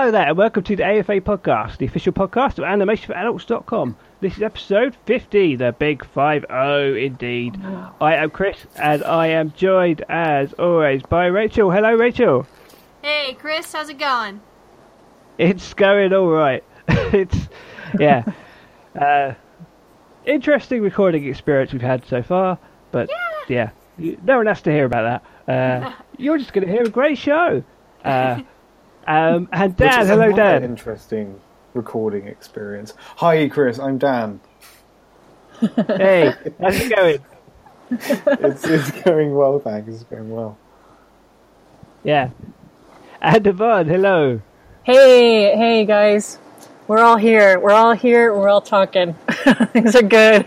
Hello there, and welcome to the AFA podcast, the official podcast of animationforadults.com. This is episode 50, the big 5 0 indeed. I am Chris, and I am joined, as always, by Rachael. Hello, Rachael. Hey, Chris, how's it going? It's going alright. it's, yeah. Uh, interesting recording experience we've had so far, but yeah, you- no one has to hear about that. Uh, you're just going to hear a great show. Uh, um, and Which Dan, is hello, Dan. Interesting recording experience. Hi, Chris. I'm Dan. Hey, how's it going? It's, it's going well, thanks. It's going well. Yeah. And Yvonne, hello. Hey, hey guys. We're all here. We're all here. We're all talking. Things are good.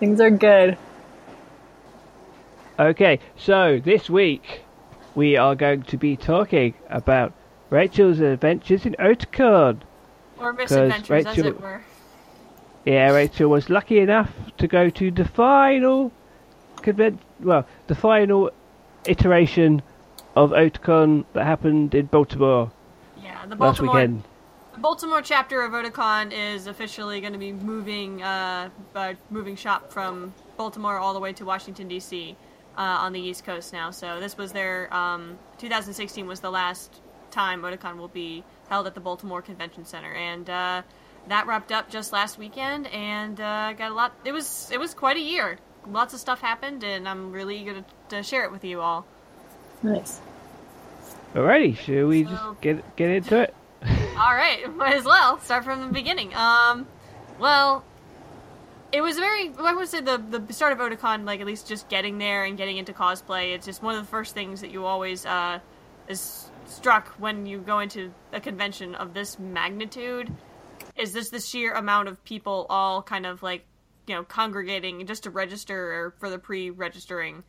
Things are good. Okay, so this week we are going to be talking about Rachael's adventures in Otakon. Or misadventures, as it were. Yeah, Rachael was lucky enough to go to the final convent, well, the final iteration of Otakon that happened in Baltimore Yeah, the last Baltimore, weekend. the Baltimore chapter of Otakon is officially going to be moving, uh, uh, moving shop from Baltimore all the way to Washington D.C. Uh, on the East Coast now. So this was their um, 2016 was the last time Otakon will be held at the Baltimore Convention Center, and uh, that wrapped up just last weekend. And uh, got a lot. It was it was quite a year. Lots of stuff happened, and I'm really eager to, to share it with you all. Nice. Alrighty, shall we So- just get get into it? All right, might as well start from the beginning. Um, well, it was very. I would say the the start of Otakon, like at least just getting there and getting into cosplay. It's just one of the first things that you always uh, is struck when you go into a convention of this magnitude. Is this the sheer amount of people all kind of like you know congregating just to register or for the pre-registering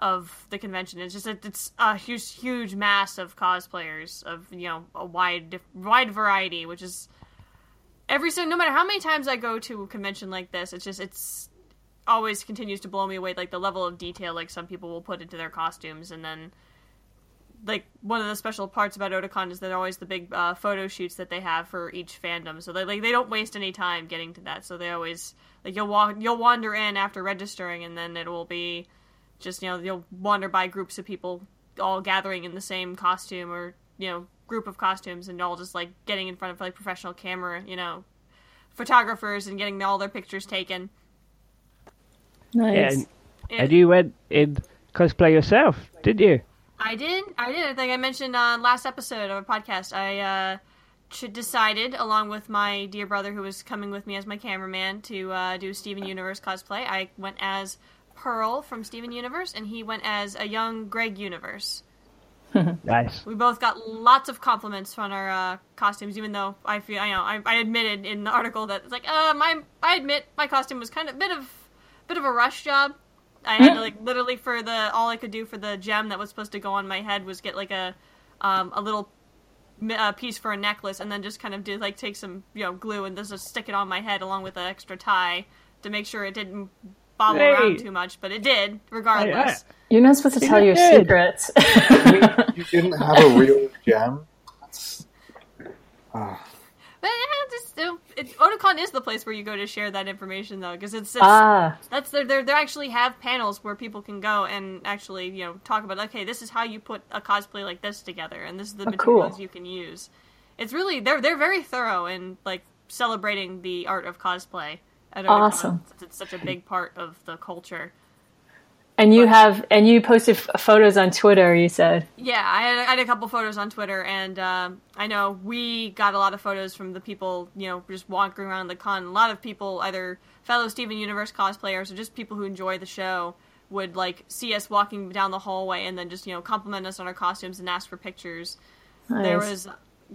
of the convention. It's just a, it's a huge huge mass of cosplayers of you know a wide wide variety, which is every so no matter how many times I go to a convention like this, it's just it's always continues to blow me away like the level of detail like some people will put into their costumes and then like one of the special parts about Otakon is that they're always the big uh, photo shoots that they have for each fandom. So they like they don't waste any time getting to that. So they always like you'll walk you'll wander in after registering and then it will be just you know you'll wander by groups of people all gathering in the same costume or you know group of costumes and all just like getting in front of like professional camera you know photographers and getting all their pictures taken. Nice. And, It- and you went in cosplay yourself, didn't you? I did. I did. I think I mentioned on last episode of a podcast. I uh, decided, along with my dear brother who was coming with me as my cameraman, to uh, do Steven Universe cosplay. I went as Pearl from Steven Universe, and he went as a young Greg Universe. Nice. We both got lots of compliments on our uh, costumes, even though I feel, I know, I, I admitted in the article that it's like, uh, my, I admit my costume was kind of a bit of, bit of a rush job. I had to like literally for the all I could do for the gem that was supposed to go on my head was get like a, um, a little uh, piece for a necklace, and then just kind of do like take some you know glue and just stick it on my head along with an extra tie to make sure it didn't bobble Hey. around too much, but it did regardless. You're not supposed to tell your good. secrets. you didn't have a real gem? That's... Ah, But yeah, just you know, it, Otakon is the place where you go to share that information, though, because it's, it's ah, that's they they they actually have panels where people can go and actually you know talk about okay, this is how you put a cosplay like this together, and this is the Oh, cool. materials you can use. It's really they're they're very thorough in like celebrating the art of cosplay. At Otakon, Awesome. It's such a big part of the culture. and you have and you posted f- photos on Twitter. You said Yeah, I had, I had a couple photos on Twitter, and um, I know we got a lot of photos from the people, you know, just walking around the con. A lot of people, either fellow Steven Universe cosplayers or just people who enjoy the show, would like see us walking down the hallway and then just you know compliment us on our costumes and ask for pictures. There was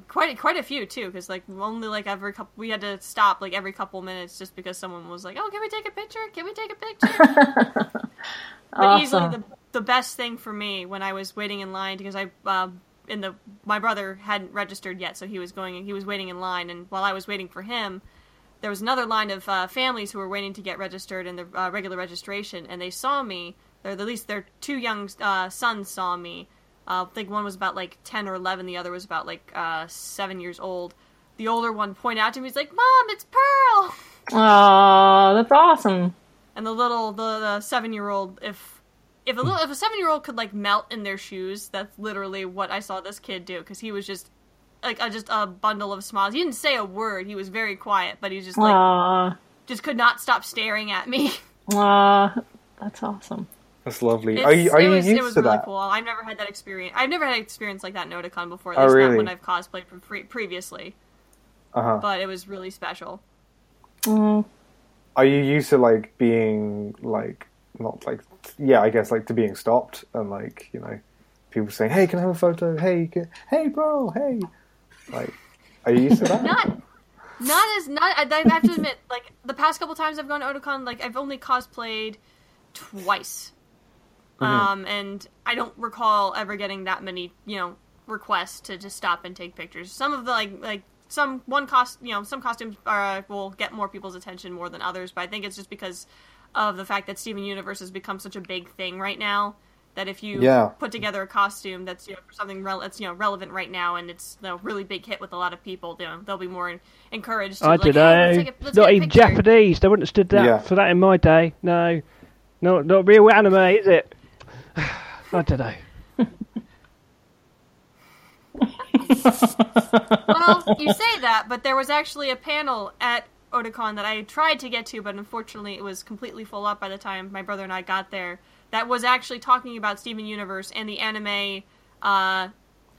quite quite a few too, because like only like every couple we had to stop like every couple minutes just because someone was like, "Oh, can we take a picture? Can we take a picture?" But easily the the best thing for me when I was waiting in line because I um in the my brother hadn't registered yet, so he was going he was waiting in line, and while I was waiting for him, there was another line of uh, families who were waiting to get registered in the uh, regular registration, and they saw me. Or at least their two young uh, sons saw me Uh, I think one was about like ten or eleven. The other was about like uh, seven years old. The older one pointed out to me, he's like, "Mom, it's Pearl." Aw, that's awesome. And the little the, the seven year old, if if a little if a seven year old could like melt in their shoes, that's literally what I saw this kid do because he was just like a, just a bundle of smiles. He didn't say a word. He was very quiet, but he was just like Aw, just could not stop staring at me. aw, that's awesome. That's lovely. It's, are you are it you was, used it was to really that? cool. I've never had that experience. I've never had an experience like that in Otakon before. At Oh, really? not when I've cosplayed from pre- previously. Uh huh. But it was really special. Mm, Are you used to like being like not like yeah, I guess like to being stopped and like you know people saying, "Hey, can I have a photo? Hey, can, hey, bro, hey." Like, are you used to that? Not, not as not. I, I have to admit, like the past couple times I've gone to Otakon, like I've only cosplayed twice, um, and I don't recall ever getting that many, you know, requests to just stop and take pictures. Some of the like like some one cost, you know, some costumes are, will get more people's attention more than others, but I think it's just because of the fact that Steven Universe has become such a big thing right now. That if you Yeah. put together a costume that's you know for something rel- that's you know relevant right now and it's you know, really big hit with a lot of people, you know, they'll be more encouraged. To I like, don't "Hey, know. let's a- let's not even. Japanese. They wouldn't have stood that Yeah. for that in my day. No, not not real anime, is it? I don't know. well, you say that, but there was actually a panel at Otakon that I tried to get to, but unfortunately it was completely full up by the time my brother and I got there. That was actually talking about Steven Universe and the anime uh,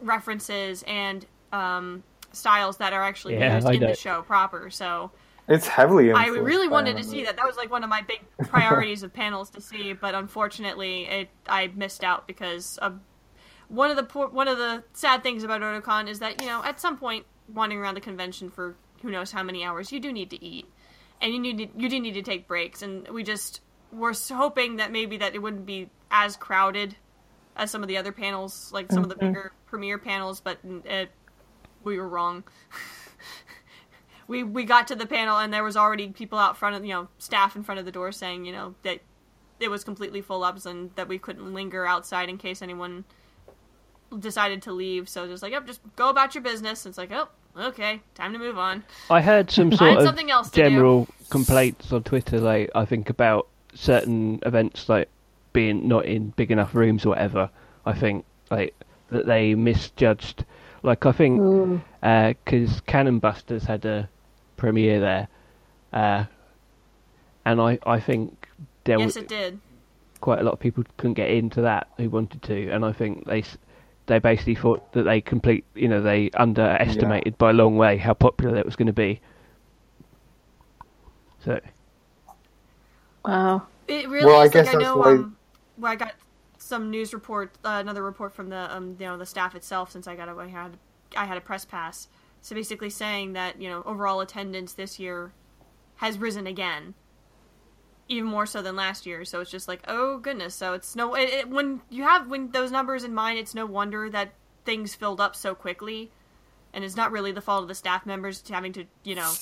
references and um, styles that are actually Yeah, used I in know. the show proper. So It's heavily. I really wanted to see that. That was like one of my big priorities of panels to see, but unfortunately, it I missed out because of one of the poor, one of the sad things about Otakon is that you know at some point wandering around the convention for who knows how many hours you do need to eat, and you need to, you do need to take breaks, and we just were hoping that maybe that it wouldn't be as crowded as some of the other panels, like some of the mm-hmm. bigger premiere panels, but it, we were wrong. we we got to the panel and there was already people out front of you know staff in front of the door saying you know that it was completely full up and that we couldn't linger outside in case anyone decided to leave. So just like, yep, just go about your business. It's like, oh, okay, time to move on. I heard some sort of something else to do. general complaints on Twitter, like I think about certain events like being not in big enough rooms or whatever. I think like that they misjudged. Like I think hmm. uh, because Cannon Busters had a premiere there, uh, and I I think there yes, was it did. quite a lot of people couldn't get into that who wanted to, and I think they they basically thought that they complete you know they underestimated by a long way how popular it was going to be. So Wow. It really Well, I guess like I know why- um, where I got some news report, uh, another report from the um, you know the staff itself since I got a, I had I had a press pass. So basically saying that you know overall attendance this year has risen again, even more so than last year. So it's just like oh goodness. So it's no it, it, when you have when those numbers in mind, it's no wonder that things filled up so quickly. And it's not really the fault of the staff members having to, you know,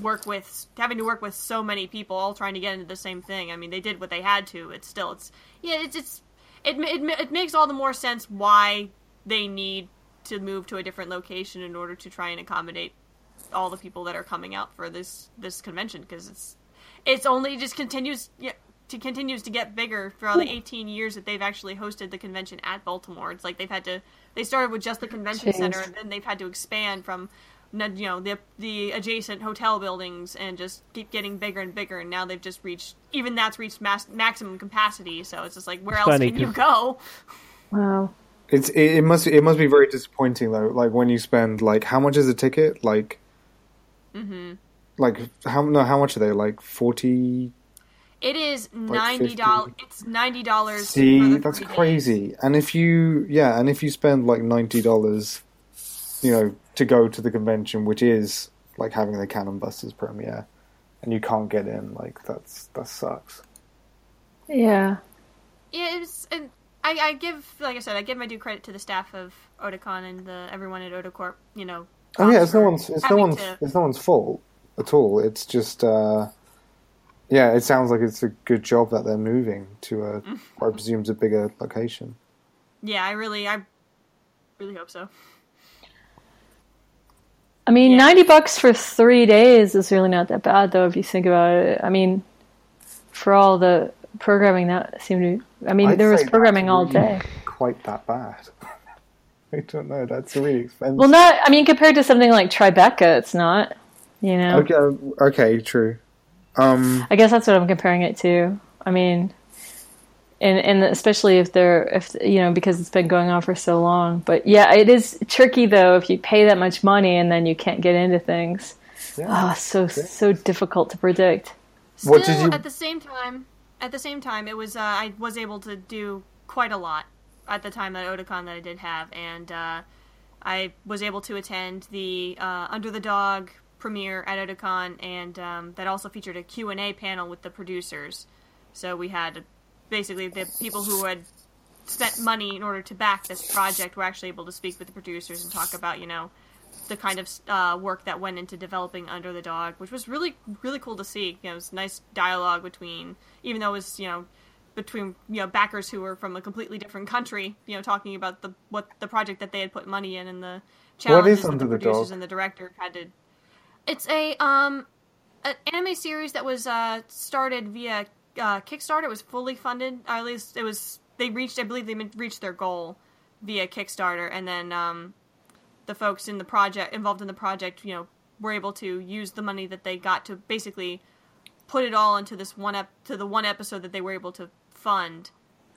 work with having to work with so many people all trying to get into the same thing. I mean, they did what they had to. It's still it's yeah, it's it's it it, it makes all the more sense why they need to move to a different location in order to try and accommodate all the people that are coming out for this this convention because it's it's only just continues yeah, to continues to get bigger for all the 18 years that they've actually hosted the convention at Baltimore. It's like they've had to they started with just the convention Jeez. center and then they've had to expand from you know the the adjacent hotel buildings and just keep getting bigger and bigger and now they've just reached even that's reached mass, maximum capacity so it's just like where It's else can you go Wow. It's it, it must it must be very disappointing though. Like when you spend like how much is a ticket? Like, mm-hmm. like how no how much are they? Like forty. it is $90 50. it's $90 See, the that's three days. crazy. And if you yeah, and if you spend like ninety dollars, you know, to go to the convention, which is like having the Cannon Busters premiere, and you can't get in, like that's that sucks. Yeah. Yeah, it's and I, I give like I said, I give my due credit to the staff of Otakon and the everyone at Otakorp. You know. Oh yeah, it's no one's it's no one's to- it's no one's fault at all. It's just uh yeah, it sounds like it's a good job that they're moving to a what I presume is a bigger location. yeah, I really, I really hope so. I mean, Yeah. 90 bucks for three days is really not that bad, though, if you think about it. I mean, for all the programming that seemed to. I mean, I'd there was say that's programming all really day. Quite that bad. I don't know. That's really expensive. Well, not. I mean, compared to something like Tribeca, it's not. You know. Okay, okay, true. Um, I guess that's what I'm comparing it to. I mean, and and especially if they're if you know because it's been going on for so long. But yeah, it is tricky though if you pay that much money and then you can't get into things. yeah. Ah, so so difficult to predict. Still, What did you- at the same time, at the same time, it was uh, I was able to do quite a lot at the time at Otakon that I did have, and uh, I was able to attend the uh, Under the Dog premiere at Otakon, and um, that also featured a Q and A panel with the producers. So we had basically the people who had spent money in order to back this project were actually able to speak with the producers and talk about you know the kind of uh, work that went into developing Under the Dog, which was really really cool to see. You know, it was nice dialogue between, even though it was you know between you know backers who were from a completely different country, you know, talking about the what the project that they had put money in and the challenges that Under the the producers Dog? and the director had to. It's a um an anime series that was uh started via uh, Kickstarter. It was fully funded. At least it was. They reached. I believe they reached their goal via Kickstarter, and then um the folks in the project involved in the project, you know, were able to use the money that they got to basically put it all into this one ep- to the one episode that they were able to fund.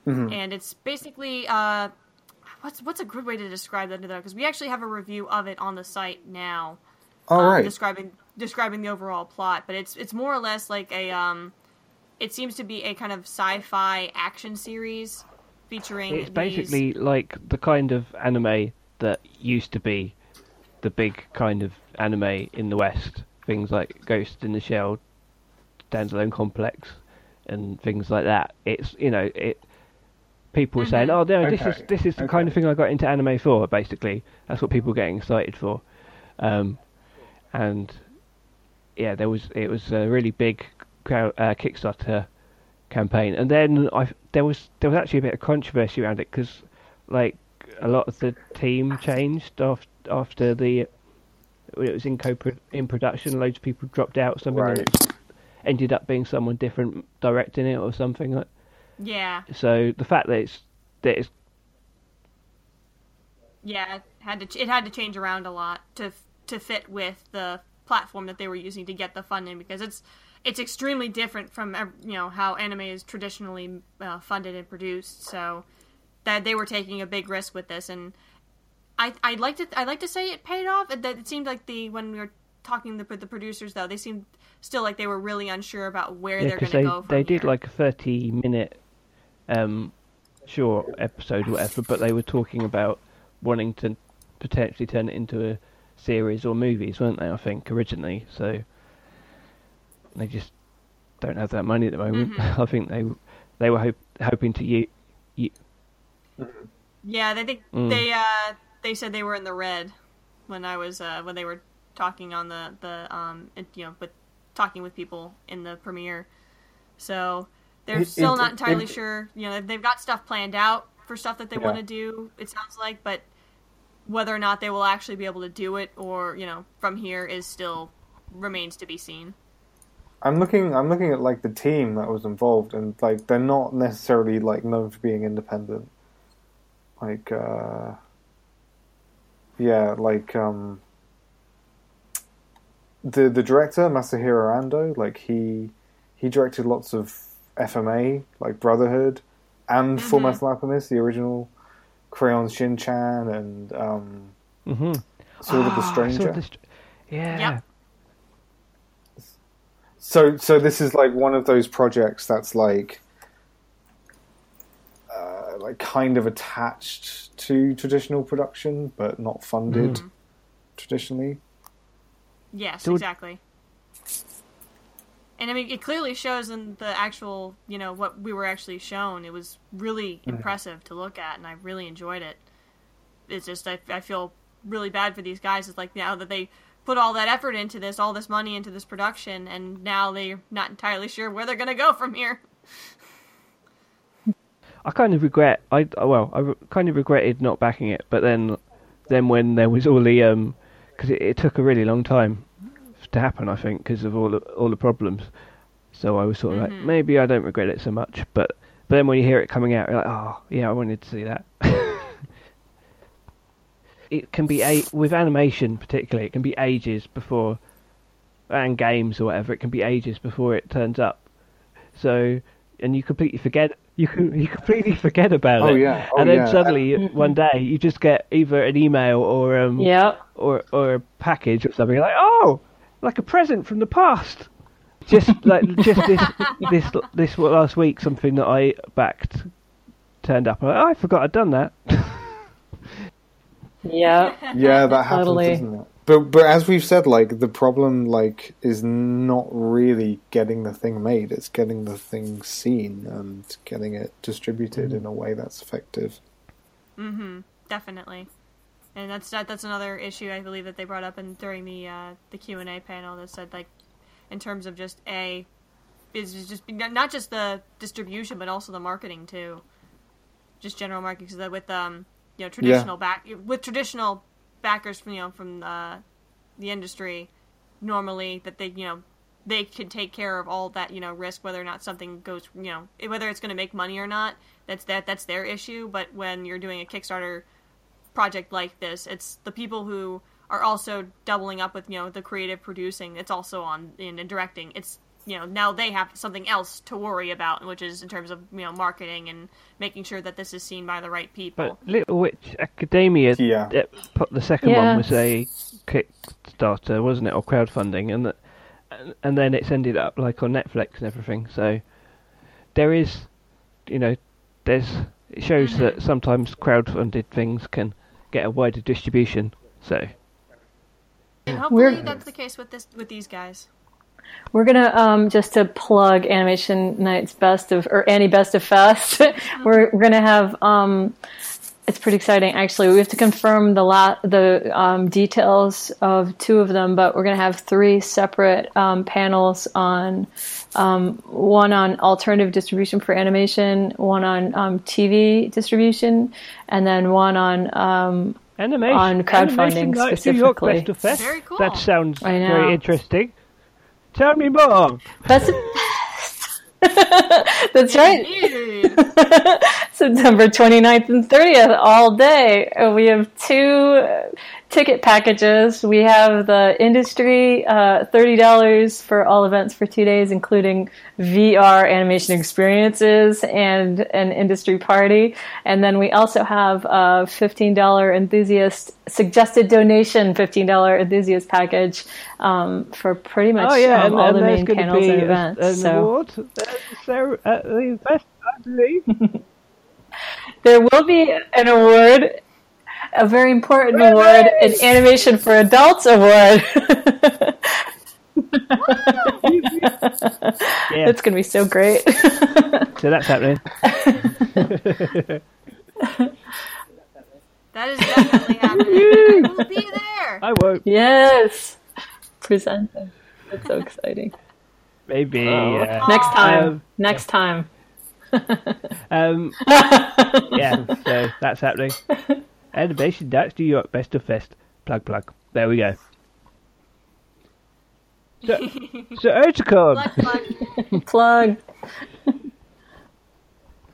And it's basically uh what's what's a good way to describe that because we actually have a review of it on the site now all um, right. describing describing the overall plot, but it's it's more or less like a um it seems to be a kind of sci-fi action series featuring It's these- basically like the kind of anime that used to be the big kind of anime in the West. Things like Ghost in the Shell, Standalone Complex, and things like that. It's you know it. People were saying, "Oh no, this is this is the kind of thing I got into anime for." Basically, that's what people were getting excited for, um, and yeah, there was it was a really big crowd, uh, Kickstarter campaign, and then I there was there was actually a bit of controversy around it because like a lot of the team changed after after the when it was in co in production. Loads of people dropped out. Something Right. it ended up being someone different directing it or something. Like, yeah so the fact that it's that it's yeah it had to ch- it had to change around a lot to to fit with the platform that they were using to get the funding because it's it's extremely different from ev- you know how anime is traditionally uh, funded and produced so that they were taking a big risk with this and I I'd like to I'd like to say it paid off that it seemed like the when we were talking with the producers though they seemed still like they were really unsure about where yeah they're going to go from they did here. like a thirty minute um short episode or whatever, but they were talking about wanting to potentially turn it into a series or movies, weren't they? I think originally, so they just don't have that money at the moment. Mm-hmm. I think they they were hope, hoping to u- u- Yeah, they think Mm. they uh they said they were in the red when I was uh when they were talking on the the um you know but talking with people in the premiere. So they're It- still it- not entirely it- sure. You know, they've got stuff planned out for stuff that they Yeah. want to do. It sounds like, but whether or not they will actually be able to do it or you know from here is still remains to be seen. I'm looking. I'm looking at like the team that was involved, and like they're not necessarily like known for being independent. Like, uh, yeah, like um, the the director Masahiro Ando, like he he directed lots of FMA, like Brotherhood, and Full Mhm. Metal Alchemist, the original Crayon Shin-chan, and um, Mhm. Sword of the Ah, Stranger. Sword of the Str- yeah. Yep. So, so this is like one of those projects that's like kind of attached to traditional production, but not funded Mm-hmm. traditionally. Yes, So- exactly. And I mean, it clearly shows in the actual, you know, what we were actually shown. It was really impressive to look at, and I really enjoyed it. It's just I, I feel really bad for these guys. It's like now that they put all that effort into this, all this money into this production, and now they're not entirely sure where they're going to go from here. I kind of regret. I well, I re- kind of regretted not backing it, but then, then when there was all the um, because it, it took a really long time to happen, I think, because of all the all the problems. So I was sort of like, maybe I don't regret it so much, but but then when you hear it coming out, you're like, oh yeah, I wanted to see that. it can be a with animation particularly, it can be ages before, and games or whatever, it can be ages before it turns up. So and you completely forget you can you completely forget about Oh, it. yeah. Oh, and then yeah. suddenly one day you just get either an email or um Yep. or or a package or something like oh like a present from the past. Just like just this this this last week something that I backed turned up. I'm like, oh, I forgot I'd done that. yeah. Yeah, that happens, Totally. doesn't it? But but as we've said, like the problem like is not really getting the thing made; it's getting the thing seen and getting it distributed in a way that's effective. definitely. And that's that, that's another issue I believe that they brought up in during the uh, the Q and A panel that said like in terms of just a is just not just the distribution but also the marketing too, just general marketing because with um you know traditional back with traditional backers from you know from uh, the industry normally that they you know they can take care of all that you know risk whether or not something goes you know whether it's going to make money or not that's that that's their issue. But when you're doing a kickstarter project like this it's the people who are also doubling up with you know the creative producing it's also on in and directing. It's you know now they have something else to worry about which is in terms of you know marketing and making sure that this is seen by the right people But Little Witch Academia, Yeah. put the second Yeah. one was a Kickstarter, wasn't it, or crowdfunding, and that, and- and then it's ended up like on Netflix and everything. So there is, you know, there's it shows that mm-hmm. sometimes crowdfunded things can get a wider distribution. So and hopefully We're- that's the case with this with these guys We're gonna um, just to plug Animation Night's Best of or Annie Best of Fest. we're, we're gonna have um, it's pretty exciting actually. We have to confirm the la- the um, details of two of them, but we're gonna have three separate um, panels on um, one on alternative distribution for animation, one on um, TV distribution, and then one on um, animation On crowdfunding animation night New York specifically. Best of Fest. Very cool. That sounds very interesting. Tell me more. Best of That's right. Indeed. September 29th and 30th all day. We have two uh, ticket packages. We have the industry uh, $30 for all events for two days, including VR animation experiences and an industry party. And then we also have a $15 enthusiast suggested donation $15 enthusiast package um, for pretty much Oh yeah, um, and, all and the main panels and events. an so. award uh, so, at the fest, I believe. There will be an award, a very important award, an Animation for Adults award. Yeah, It's going to be so great. so that's happening. that is definitely happening I will be there I won't. yes. Presenting. That's so exciting. Maybe. Oh. uh, Next time. Um, Next time. Um, yeah, so that's happening. Animation That's New York Best of Fest. Plug, plug. There we go. So, so Otakon. Blood plug. Plug.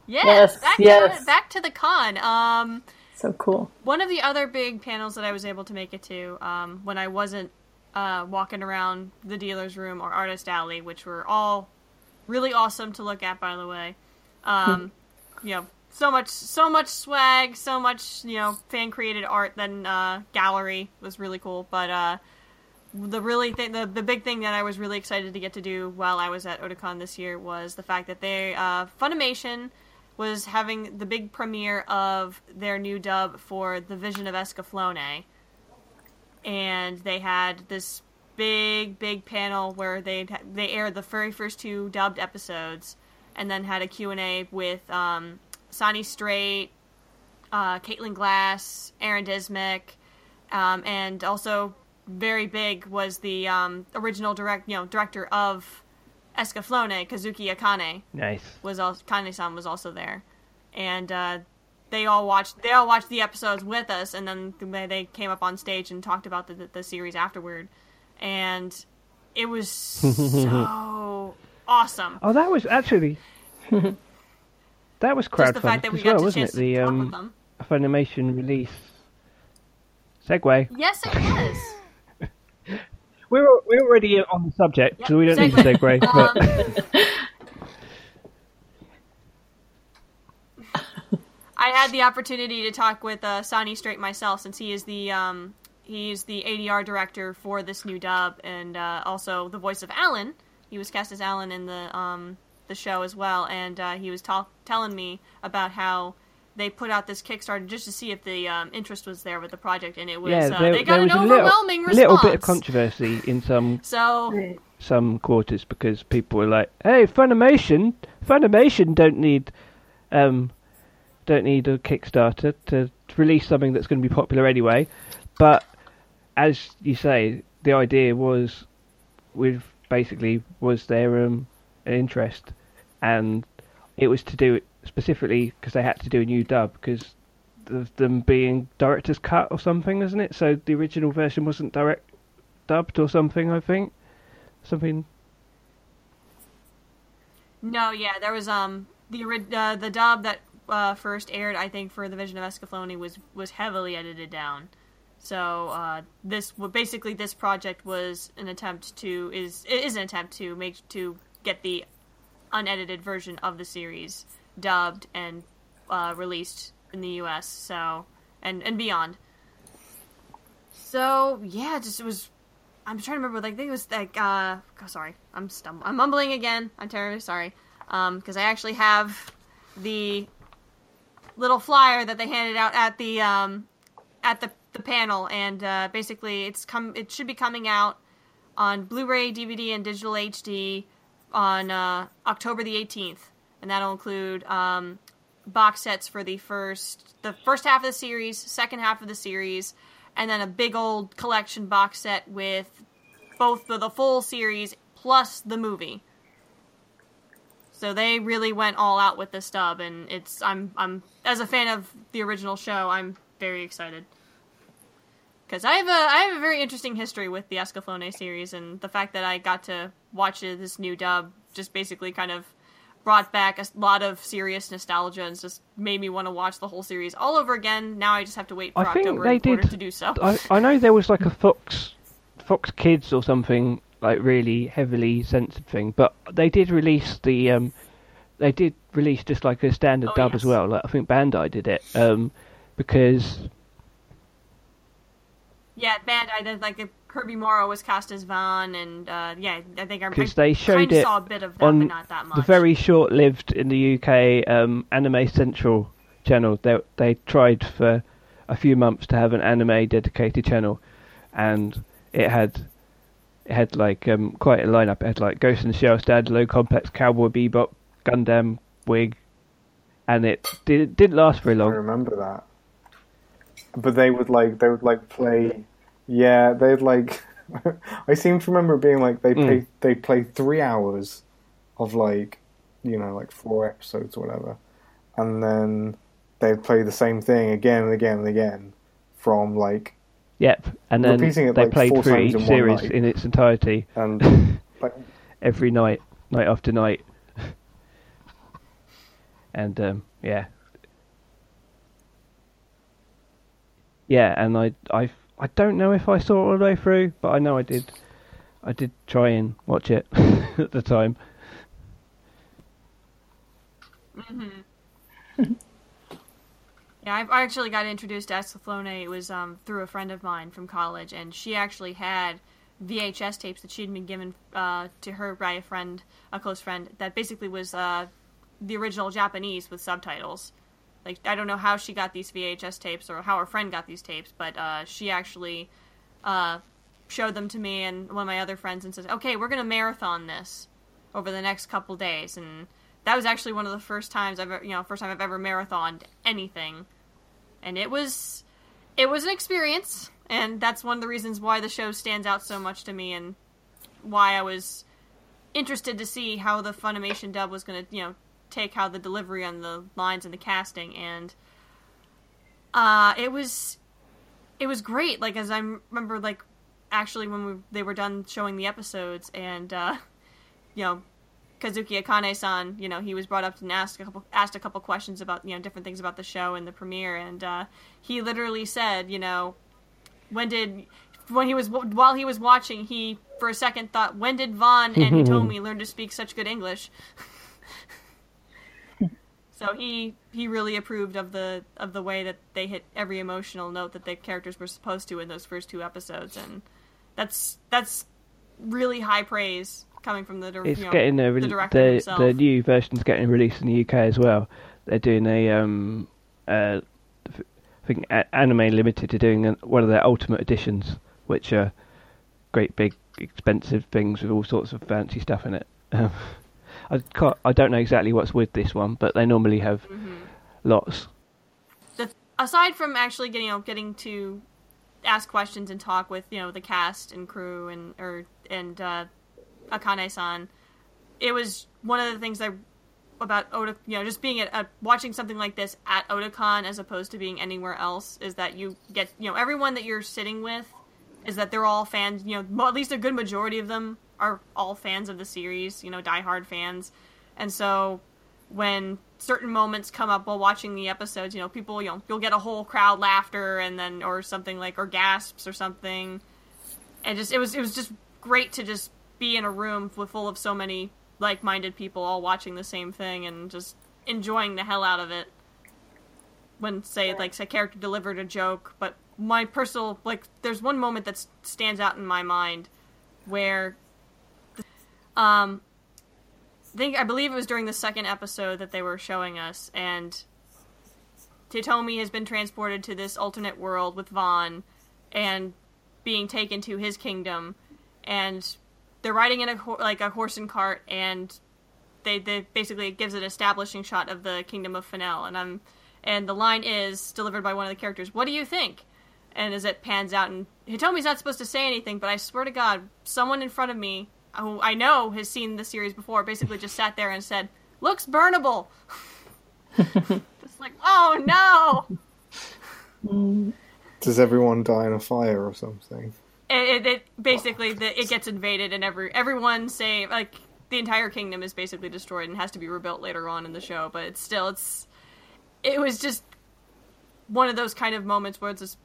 Yes, Yes, back, yes. To, back to the con. Um, So cool. one of the other big panels that I was able to make it to um, when I wasn't uh, walking around the dealer's room or artist alley, which were all really awesome to look at, by the way. Um, you know, so much, so much swag, so much you know, fan created art. Then uh, gallery was really cool, but uh, the really th- the the big thing that I was really excited to get to do while I was at Otakon this year was the fact that they uh, Funimation was having the big premiere of their new dub for The Vision of Escaflowne. And they had this big, big panel where they they aired the very first two dubbed episodes, and then had a Q and A with um, Sonny Strait, uh, Caitlin Glass, Aaron Dismuke, um, and also very big was the um, original direct, you know, director of Escaflowne, Kazuki Akane Nice. was also Kane-san was also there, and uh, they all watched they all watched the episodes with us, and then they, came up on stage and talked about the, the, the series afterward, and it was so awesome. Oh, that was actually that was crowdfunded as well, wasn't it? The to talk with um. Funimation release. segue. Yes, it was. We're we're already on the subject, Yep, so we don't need to segue. segue. But I had the opportunity to talk with uh, Sonny Strait myself, since he is the um, he's the ADR director for this new dub, and uh, also the voice of Alan. He was cast as Alan in the um, the show as well, and uh, he was talk- telling me about how they put out this Kickstarter just to see if the um, interest was there with the project, and it was yeah, uh, there, they got an a little, response. little bit of controversy in some So some quarters because people were like, "Hey, Funimation, Funimation don't need um don't need a Kickstarter to release something that's going to be popular anyway." But as you say, the idea was with basically was there um an interest, and it was to do it specifically because they had to do a new dub because of them being director's cut or something, isn't it? So the original version wasn't direct dubbed or something, I think. Something No, yeah, there was um the uh, the dub that uh, first aired, I think, for the Vision of Escaflowne was was heavily edited down. So uh, this basically this project was an attempt to is is an attempt to make to get the unedited version of the series dubbed and uh, released in the U.S. So and and beyond. So yeah, just it was. I'm trying to remember. Like I think it was like. Uh, oh, sorry, I'm stum- I'm mumbling again. I'm terribly sorry. Um, because I actually have the little flyer that they handed out at the um at the the panel, and uh, basically it's come. It should be coming out on Blu-ray, DVD, and digital HD on uh, October the 18th, and that'll include um, box sets for the first the first half of the series, second half of the series, and then a big old collection box set with both the, the full series plus the movie. So they really went all out with this dub, and it's I'm I'm as a fan of the original show, I'm very excited because I have a I have a very interesting history with the Escaflowne series, and the fact that I got to watch this new dub just basically kind of brought back a lot of serious nostalgia and just made me want to watch the whole series all over again. Now I just have to wait for I think October they in order did- to do so. I, I know there was like a Fox Fox Kids or something like really heavily censored thing, but they did release the um they did release just like a standard Oh, dub yes. as well. Like I think Bandai did it um because Yeah, Bandai did like Kirby Morrow was cast as Vaughn, and uh, yeah, I think I, I because they showed kinda it saw a bit of that, on but not that much. the very short-lived in the UK um, Anime Central channel. They they tried for a few months to have an anime dedicated channel, and it had it had like um, quite a lineup. It had like Ghost in the Shell, Standalone, Complex, Cowboy Bebop, Gundam, Wing, and it did, didn't last very long. I long. remember that. But they would like they would like play. Yeah, they'd like. I seem to remember it being like they play Mm. they play three hours of like you know like four episodes or whatever, and then they'd play the same thing again and again and again from like Yep, and then Repeating it, they like, played four through times each in one series night. in its entirety and like every night, night after night, and um, yeah, yeah, and I, I, I don't know if I saw it all the way through, but I know I did. I did try and watch it at the time. Yeah, I've- I actually got introduced to Escaflowne. It was um, through a friend of mine from college, and she actually had VHS tapes that she had been given uh, to her by a friend, a close friend, that basically was uh, the original Japanese with subtitles. Like I don't know how she got these VHS tapes or how her friend got these tapes, but uh, she actually uh, showed them to me and one of my other friends and says, "Okay, we're gonna marathon this over the next couple days." And that was actually one of the first times I've you know, first time I've ever marathoned anything, and it was it was an experience, and that's one of the reasons why the show stands out so much to me and why I was interested to see how the Funimation dub was gonna, you know, take how the delivery on the lines and the casting, and uh, it was it was great. Like as I remember, like actually when we, they were done showing the episodes, and uh, you know, Kazuki Akane-san, you know, he was brought up and asked a couple asked a couple questions about you know different things about the show and the premiere, and uh, he literally said, you know, when did when he was while he was watching, he for a second thought, when did Vaughn and Hitomi learn to speak such good English? so he he really approved of the of the way that they hit every emotional note that the characters were supposed to in those first two episodes, and that's that's really high praise coming from the It's you know, getting a the director the himself. the new version's getting released in the UK as well. They're doing a um uh I think Anime Limited are doing one of their Ultimate Editions, which are great big expensive things with all sorts of fancy stuff in it. Um, I can't, I don't know exactly what's with this one, but they normally have Mm-hmm. lots. the, aside from actually getting you know getting to ask questions and talk with you know the cast and crew and or and uh, Akane-san, it was one of the things I about Oda, you know, just being at, at watching something like this at Otakon as opposed to being anywhere else is that you get you know everyone that you're sitting with is that they're all fans. You know, at least a good majority of them are all fans of the series. You know, diehard fans, and so when certain moments come up while watching the episodes, you know, people, you know, you'll get a whole crowd laughter and then or something like or gasps or something. And just it was it was just great to just be in a room full of so many like-minded people all watching the same thing and just enjoying the hell out of it. When say like say character delivered a joke, but my personal like there's one moment that stands out in my mind where um I think I believe it was during the second episode that they were showing us, and Hitomi has been transported to this alternate world with Vaughn, and being taken to his kingdom, and they're riding in a like a horse and cart, and they they basically it gives an establishing shot of the kingdom of Fennel, and I'm and the line is delivered by one of the characters. What do you think? And as it pans out, and Hitomi's not supposed to say anything, but I swear to God, someone in front of me, who I know has seen the series before, basically just sat there and said, "Looks burnable." It's like, oh no! Does everyone die in a fire or something? It, it, it basically the, it gets invaded, and every everyone say like the entire kingdom is basically destroyed and has to be rebuilt later on in the show. But it's still it's it was just one of those kind of moments where it's just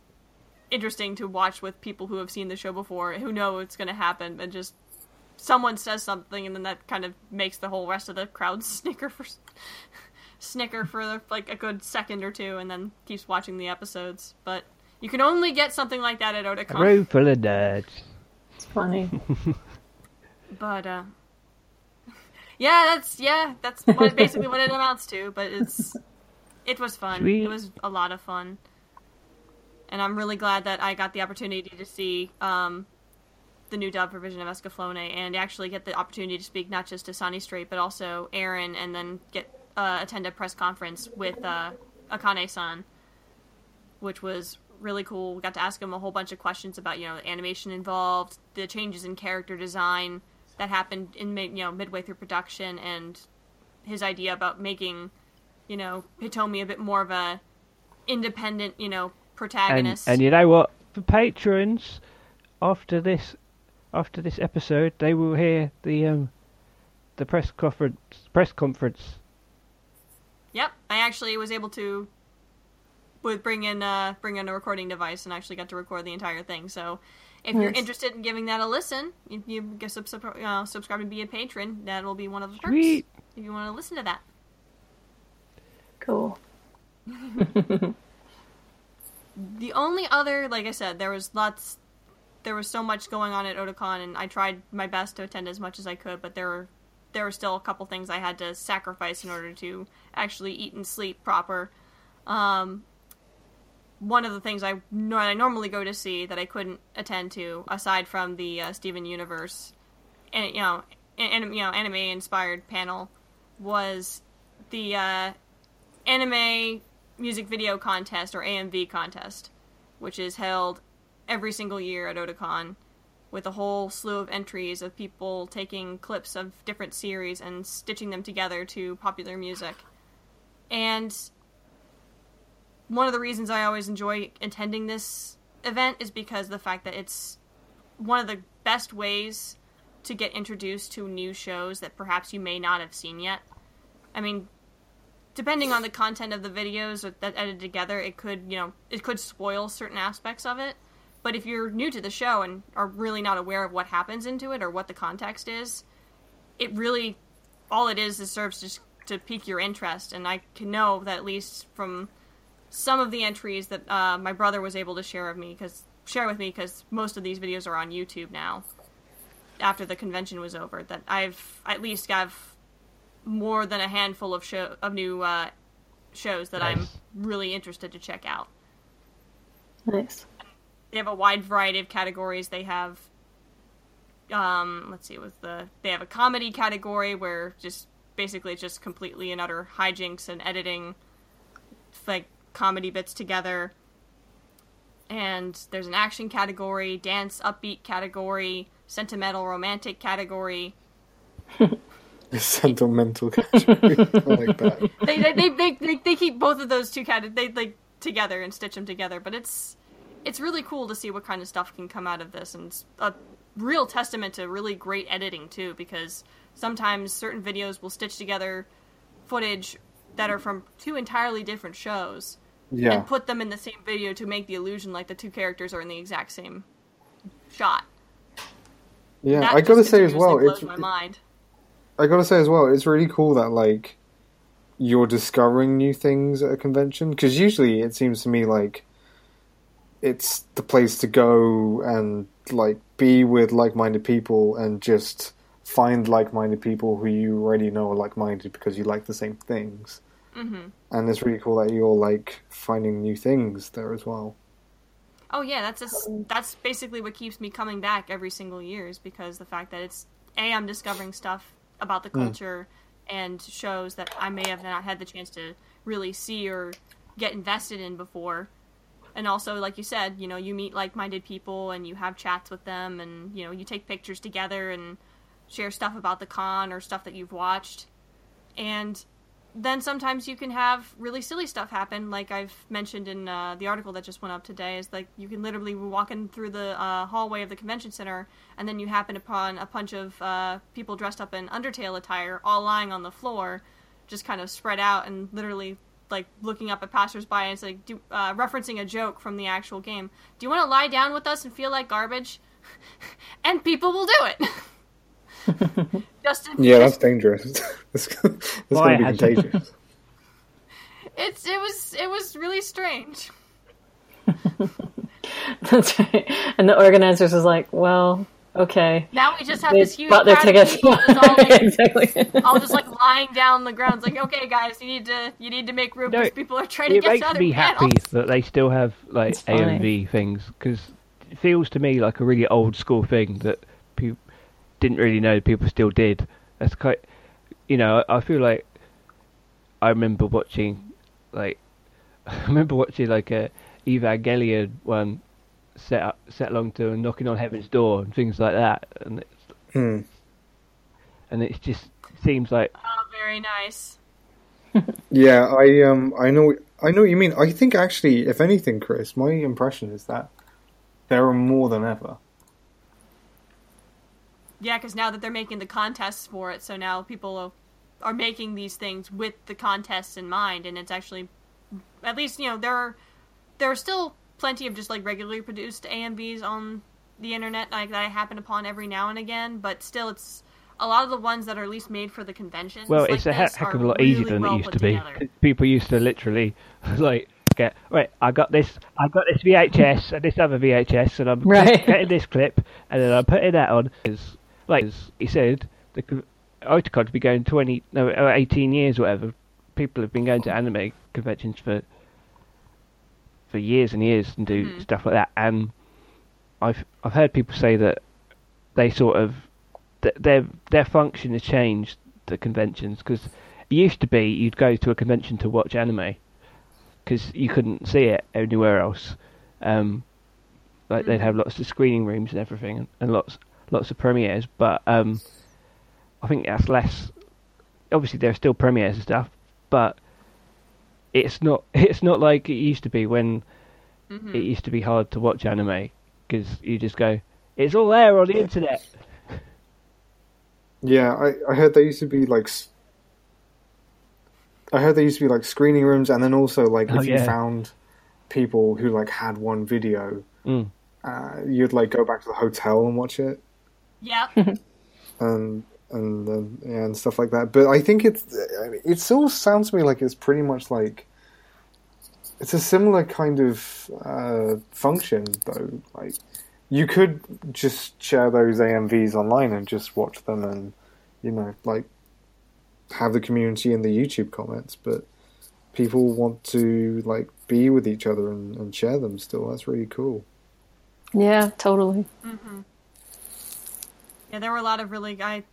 interesting to watch with people who have seen the show before, who know it's going to happen, and just someone says something, and then that kind of makes the whole rest of the crowd snicker for snicker for like a good second or two, and then keeps watching the episodes. But you can only get something like that at A Otakon. room full of nerds. It's funny. But uh Yeah, that's yeah, that's what, basically what it amounts to, but it's it was fun. Sweet. It was a lot of fun. And I'm really glad that I got the opportunity to see um the new dub version of Escaflowne and actually get the opportunity to speak not just to Sonny Strait but also Aaron and then get uh, attend a press conference with uh, Akane-san, which was really cool. We got to ask him a whole bunch of questions about you know the animation involved, the changes in character design that happened in you know midway through production, and his idea about making you know Hitomi a bit more of a independent you know And protagonist. and you know what? For patrons, after this after this episode, they will hear the um the press conference press conference. Yep, I actually was able to would bring in uh bring in a recording device and actually got to record the entire thing. So if you're interested in giving that a listen, if you get sub- sub- uh, subscribe and be a patron, that will be one of the perks. Sweet. If you want to listen to that. Cool. The only other, like I said, there was lots, there was so much going on at Otakon, and I tried my best to attend as much as I could, but there were there were still a couple things I had to sacrifice in order to actually eat and sleep proper. Um, one of the things I, I normally go to see that I couldn't attend to, aside from the uh, Steven Universe, and you know, and, you know, anime inspired panel, was the uh, anime music video contest or AMV contest, which is held every single year at Otakon. with a whole slew of entries of people taking clips of different series and stitching them together to popular music. And one of the reasons I always enjoy attending this event is because the fact that it's one of the best ways to get introduced to new shows that perhaps you may not have seen yet. I mean, depending on the content of the videos that edited together, it could, you know, it could spoil certain aspects of it. But if you're new to the show and are really not aware of what happens into it or what the context is, it really all it is is serves just to pique your interest. And I can know that at least from some of the entries that uh, my brother was able to share of me because share with me because most of these videos are on YouTube now. After the convention was over, that I've at least got more than a handful of show of new uh, shows that nice. I'm really interested to check out. Nice. They have a wide variety of categories. They have, um, let's see, with the they have a comedy category where just basically it's just completely and utter hijinks and editing, like comedy bits together. And there's an action category, dance upbeat category, sentimental romantic category. sentimental category. I like that. They, they, they, they, they, keep both of those two categories they like together and stitch them together, but it's it's really cool to see what kind of stuff can come out of this, and it's a real testament to really great editing too, because sometimes certain videos will stitch together footage that are from two entirely different shows yeah. and put them in the same video to make the illusion like the two characters are in the exact same shot. Yeah, that I gotta say as well, it's my mind. I gotta say as well, it's really cool that like you're discovering new things at a convention because usually it seems to me like it's the place to go and like be with like-minded people and just find like-minded people who you already know are like-minded because you like the same things. Mm-hmm. And it's really cool that you're like finding new things there as well. Oh yeah, that's just, that's basically what keeps me coming back every single year is because the fact that it's a I'm discovering stuff about the hmm. culture mm. and shows that I may have not had the chance to really see or get invested in before. And also, like you said, you know, you meet like-minded people and you have chats with them, and you know, you take pictures together and share stuff about the con or stuff that you've watched. And then sometimes you can have really silly stuff happen, like I've mentioned in uh, the article that just went up today. Is like you can literally be walking through the uh, hallway of the convention center, and then you happen upon a bunch of uh, people dressed up in Undertale attire, all lying on the floor, just kind of spread out, and literally like looking up at passersby and it's like do, uh, referencing a joke from the actual game. Do you want to lie down with us and feel like garbage? and people will do it. Justin. Yeah, that's dangerous. it's, it's going to be contagious. It's it was it was really strange. that's right. And the organizers was like, "Well, okay." Now we just have they this huge bought their tickets. All like, exactly. all just like lying down on the ground. It's like, okay, guys, you need to you need to make room because people are trying to get to other It makes me panels. happy that they still have like AMV things because it feels to me like a really old school thing that people didn't really know people still did. That's quite, you know, I, I feel like I remember watching, like, I remember watching like a Evangelion one set up, set along to and knocking on heaven's door and things like that, and it's, hmm. and it just seems like oh, very nice. yeah, I um, I know, I know what you mean. I think actually, if anything, Chris, my impression is that there are more than ever. Yeah, because now that they're making the contests for it, so now people are making these things with the contests in mind, and it's actually, at least you know there are there are still plenty of just like regularly produced AMVs on the internet like that I happen upon every now and again, but still it's a lot of the ones that are at least made for the conventions. Well, like it's a heck of a lot really easier than well it used to be. People used to literally like get right. I got this. I got this VHS and this other VHS, and I'm right. getting this clip, and then I'm putting that on. Cause like he said, the Otakon to be going 20, no, uh, 18 years, whatever. People have been going to anime conventions for for years and years and do mm. stuff like that. And I've I've heard people say that they sort of th- their their function has changed the conventions because it used to be you'd go to a convention to watch anime because you couldn't see it anywhere else. Um, like they'd have lots of screening rooms and everything, and, and lots lots of premieres. But um, I think that's less. Obviously, there are still premieres and stuff, but it's not it's not like it used to be when Mm-hmm. it used to be hard to watch anime because you just go, it's all there on the internet. Yeah, I, I heard there used to be like. I heard there used to be like screening rooms, and then also like Oh, if you found people who like had one video, Mm. uh, you'd like go back to the hotel and watch it, Yeah. and and and stuff like that. But I think it's I it still sounds to me like it's pretty much like it's a similar kind of uh, function though. Like you could just share those AMVs online and just watch them, and you know, like have the community in the YouTube comments. But people want to like be with each other and, and share them still. That's really cool. Yeah, totally. Yeah, there were a lot of really I,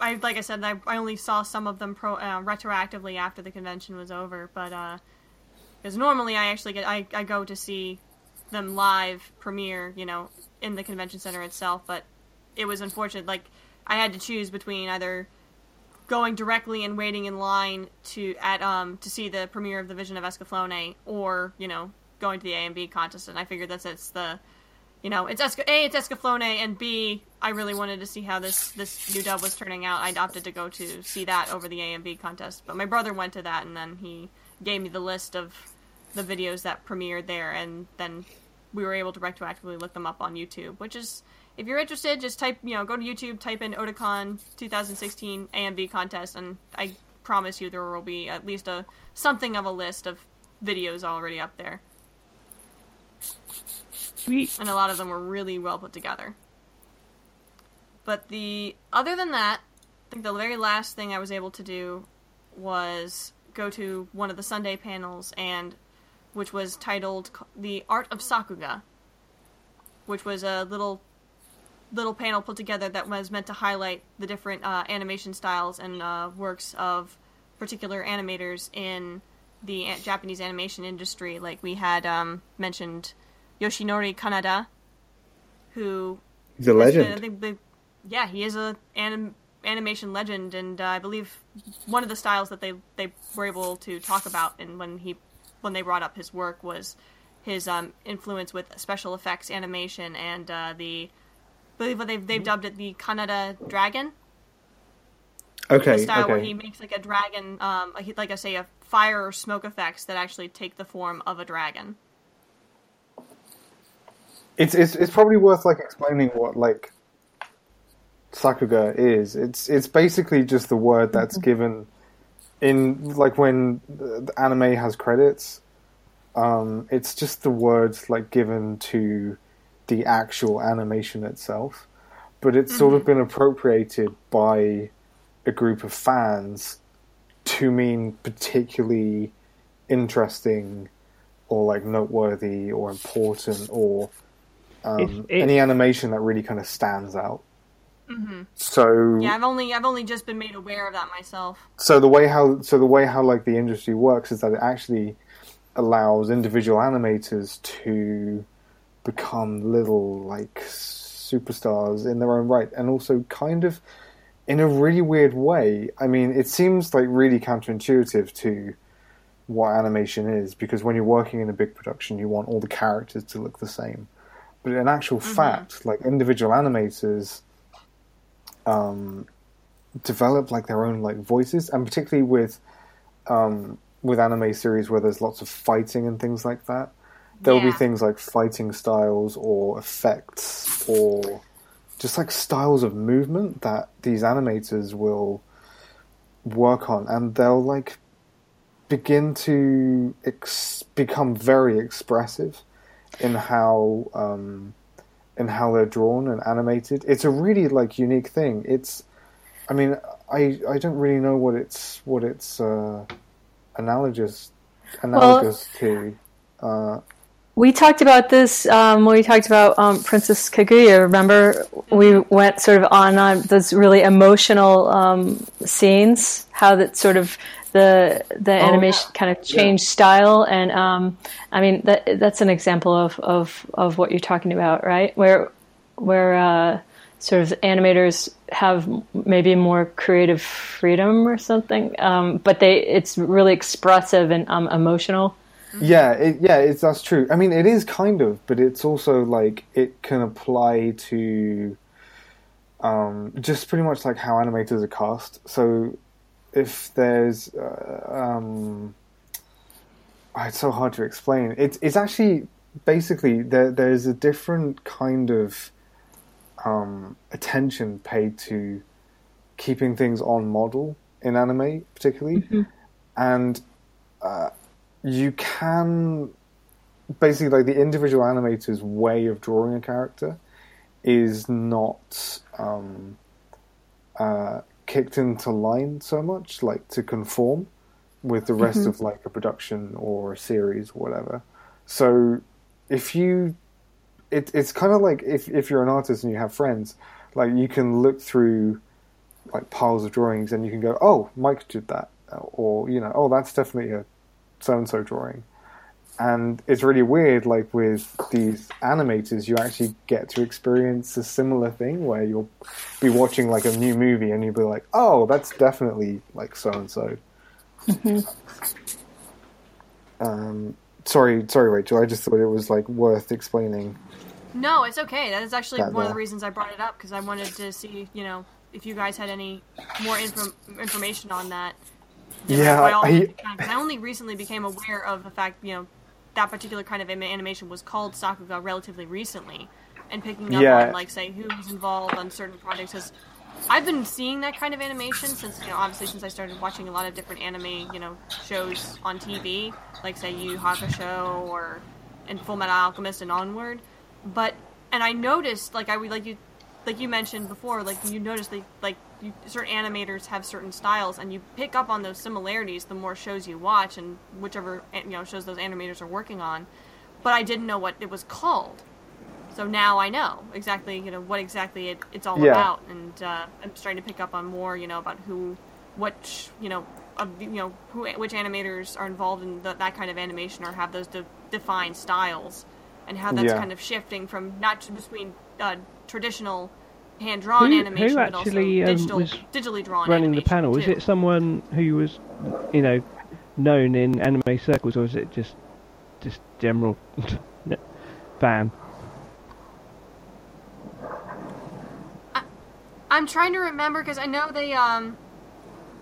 I like I said, I, I only saw some of them pro uh, retroactively after the convention was over, but because normally I actually get I, I go to see them live premiere, you know, in the convention center itself, but it was unfortunate. Like I had to choose between either going directly and waiting in line to at um to see the premiere of the Vision of Escaflowne, or you know going to the AMV contest, and I figured that's it's the you know, it's Esca- A, it's Escaflowne, and B, I really wanted to see how this this new dub was turning out. I opted to go to see that over the AMV contest, but my brother went to that, and then he gave me the list of the videos that premiered there, and then we were able to retroactively look them up on YouTube. Which is, if you're interested, just type, you know, go to YouTube, type in Otakon 2016 AMV contest, and I promise you there will be at least a something of a list of videos already up there Sweet. and a lot of them were really well put together. But the other than that, I think the very last thing I was able to do was go to one of the Sunday panels and which was titled "The Art of Sakuga," which was a little little panel put together that was meant to highlight the different uh, animation styles and uh, works of particular animators in the a- Japanese animation industry. Like we had um, mentioned Yoshinori Kanada, who He's a has been- legend. I think yeah, he is a anim, animation legend, and uh, I believe one of the styles that they they were able to talk about, and when he when they brought up his work was his um, influence with special effects animation and uh, the I believe what they've they've dubbed it the Kanada Dragon Okay, the style where he makes like a dragon, um, like, like I say, a fire or smoke effects that actually take the form of a dragon. It's it's it's probably worth like explaining what like sakuga is. It's it's basically just the word that's given in like when the anime has credits. Um, it's just the words like given to the actual animation itself, but it's sort of been appropriated by a group of fans to mean particularly interesting or like noteworthy or important or um, It's- it- any animation that really kind of stands out. Mm-hmm. So Yeah, I've only I've only just been made aware of that myself. so the way how so the way how like the industry works is that it actually allows individual animators to become little like superstars in their own right and also kind of in a really weird way. I mean it seems like really counterintuitive to what animation is because when you're working in a big production you want all the characters to look the same. But in actual mm-hmm. fact like individual animators um develop like their own like voices and particularly with um with anime series where there's lots of fighting and things like that. There'll be things like fighting styles or effects or just like styles of movement that these animators will work on. And they'll like begin to ex- become very expressive in how um in how they're drawn and animated it's a really like unique thing it's I mean, I I don't really know what it's what it's uh, analogous analogous to. Uh, We talked about this um, when we talked about um, Princess Kaguya. Remember, we went sort of on on those really emotional um, scenes. How that sort of the the Oh, animation kind of changed style, and um, I mean that that's an example of, of of what you're talking about, right? Where where uh, sort of animators have maybe more creative freedom or something, um, but they it's really expressive and um, emotional. Yeah, it, yeah, it's that's true. I mean, it is kind of, but it's also like it can apply to um, just pretty much like how animators are cast. So if there's, uh, um, oh, it's so hard to explain. It's it's actually basically there. There's a different kind of um, attention paid to keeping things on model in anime, particularly, and uh, you can basically like the individual animator's way of drawing a character is not um, uh, kicked into line so much, like to conform with the rest mm-hmm. of like a production or a series or whatever. So if you, it, it's kind of like if if you're an artist and you have friends, like you can look through like piles of drawings and you can go, oh, Mike did that, or you know, oh, that's definitely a so and so drawing. And it's really weird, like with these animators, you actually get to experience a similar thing where you'll be watching like a new movie and you'll be like, oh, that's definitely like so and so. Um, sorry, sorry, Rachael. I just thought it was like worth explaining. No, it's okay. That is actually That one of the reasons I brought it up because I wanted to see, you know, if you guys had any more info- information on that. You Yeah, by all- I- I only recently became aware of the fact, you know, that particular kind of animation was called Sakuga relatively recently, and picking up Yeah. on like say who's involved on certain projects has. I've been seeing that kind of animation since, you know, obviously since I started watching a lot of different anime, you know, shows on TV, like say Yu Hakusho or and Full Metal Alchemist and onward. But and I noticed, like I would like you, like you mentioned before, like you noticed like like you, certain animators have certain styles, and you pick up on those similarities the more shows you watch and whichever you know shows those animators are working on. But I didn't know what it was called. So now I know exactly, you know, what exactly it, it's all Yeah. about, and uh, I'm starting to pick up on more, you know, about who, what, you know, of, you know, who, which animators are involved in th that kind of animation or have those de- defined styles, and how that's Yeah. kind of shifting from not just between uh, traditional hand drawn Who- who animation, but actually, also um, was digitally drawn. running the panel. Is it someone who was, you know, known in anime circles, or is it just just general fan? I'm trying to remember because I know they um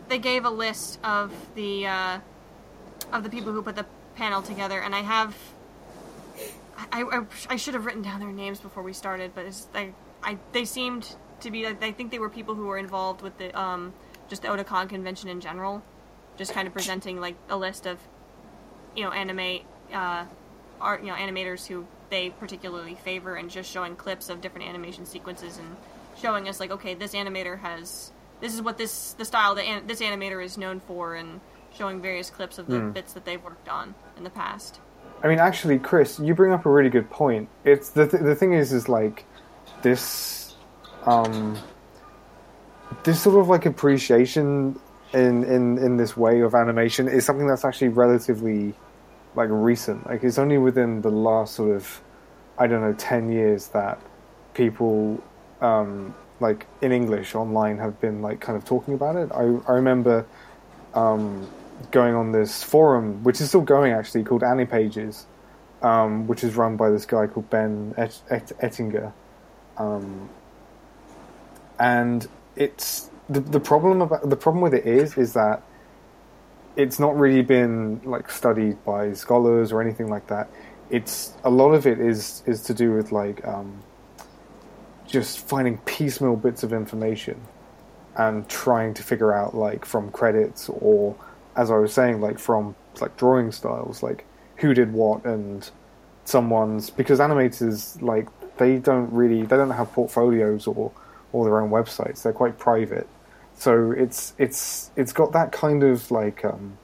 they gave a list of the uh, of the people who put the panel together, and I have I, I, I should have written down their names before we started, but it's they I they seemed to be like I think they were people who were involved with the um just the Otakon convention in general, just kind of presenting like a list of you know anime uh art you know animators who they particularly favor and just showing clips of different animation sequences and showing us like okay this animator has this is what this the style that an, this animator is known for and showing various clips of the bits that they've worked on in the past I mean, actually, Chris, you bring up a really good point. It's the th- the thing is, is like this, um, this sort of like appreciation in in in this way of animation is something that's actually relatively like recent. Like it's only within the last sort of, I don't know, ten years that people, um, like in English online have been like kind of talking about it. I I remember um, going on this forum, which is still going actually, called Anipages, um, which is run by this guy called Ben Et- Et- Ettinger. Um, and it's the the problem about the problem with it is is that it's not really been like studied by scholars or anything like that. It's a lot of it is is to do with like um, just finding piecemeal bits of information and trying to figure out like from credits or as I was saying like from like drawing styles like who did what and someone's because animators like they don't really they don't have portfolios or or their own websites. They're quite private. So it's it's it's got that kind of like um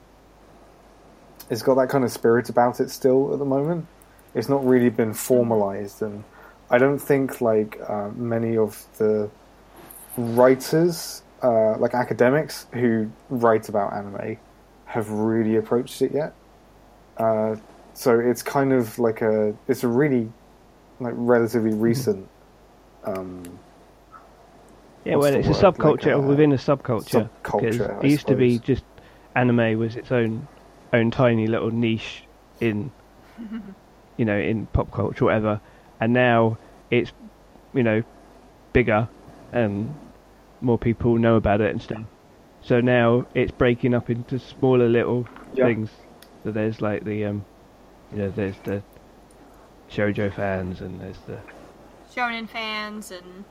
it's got that kind of spirit about it still at the moment. It's not really been formalized. And I don't think like uh, many of the writers, uh, like academics who write about anime, have really approached it yet. Uh, so it's kind of like a it's a really like relatively recent um, Yeah, well, the it's a word? Like, subculture uh, within a subculture. subculture, because I it used to be just anime was its own own tiny little niche in you know in pop culture, whatever, and now it's you know bigger and more people know about it and stuff. So now it's breaking up into smaller little Yeah. things. So there's like the um, you know, there's the shojo fans and there's the Shonen fans and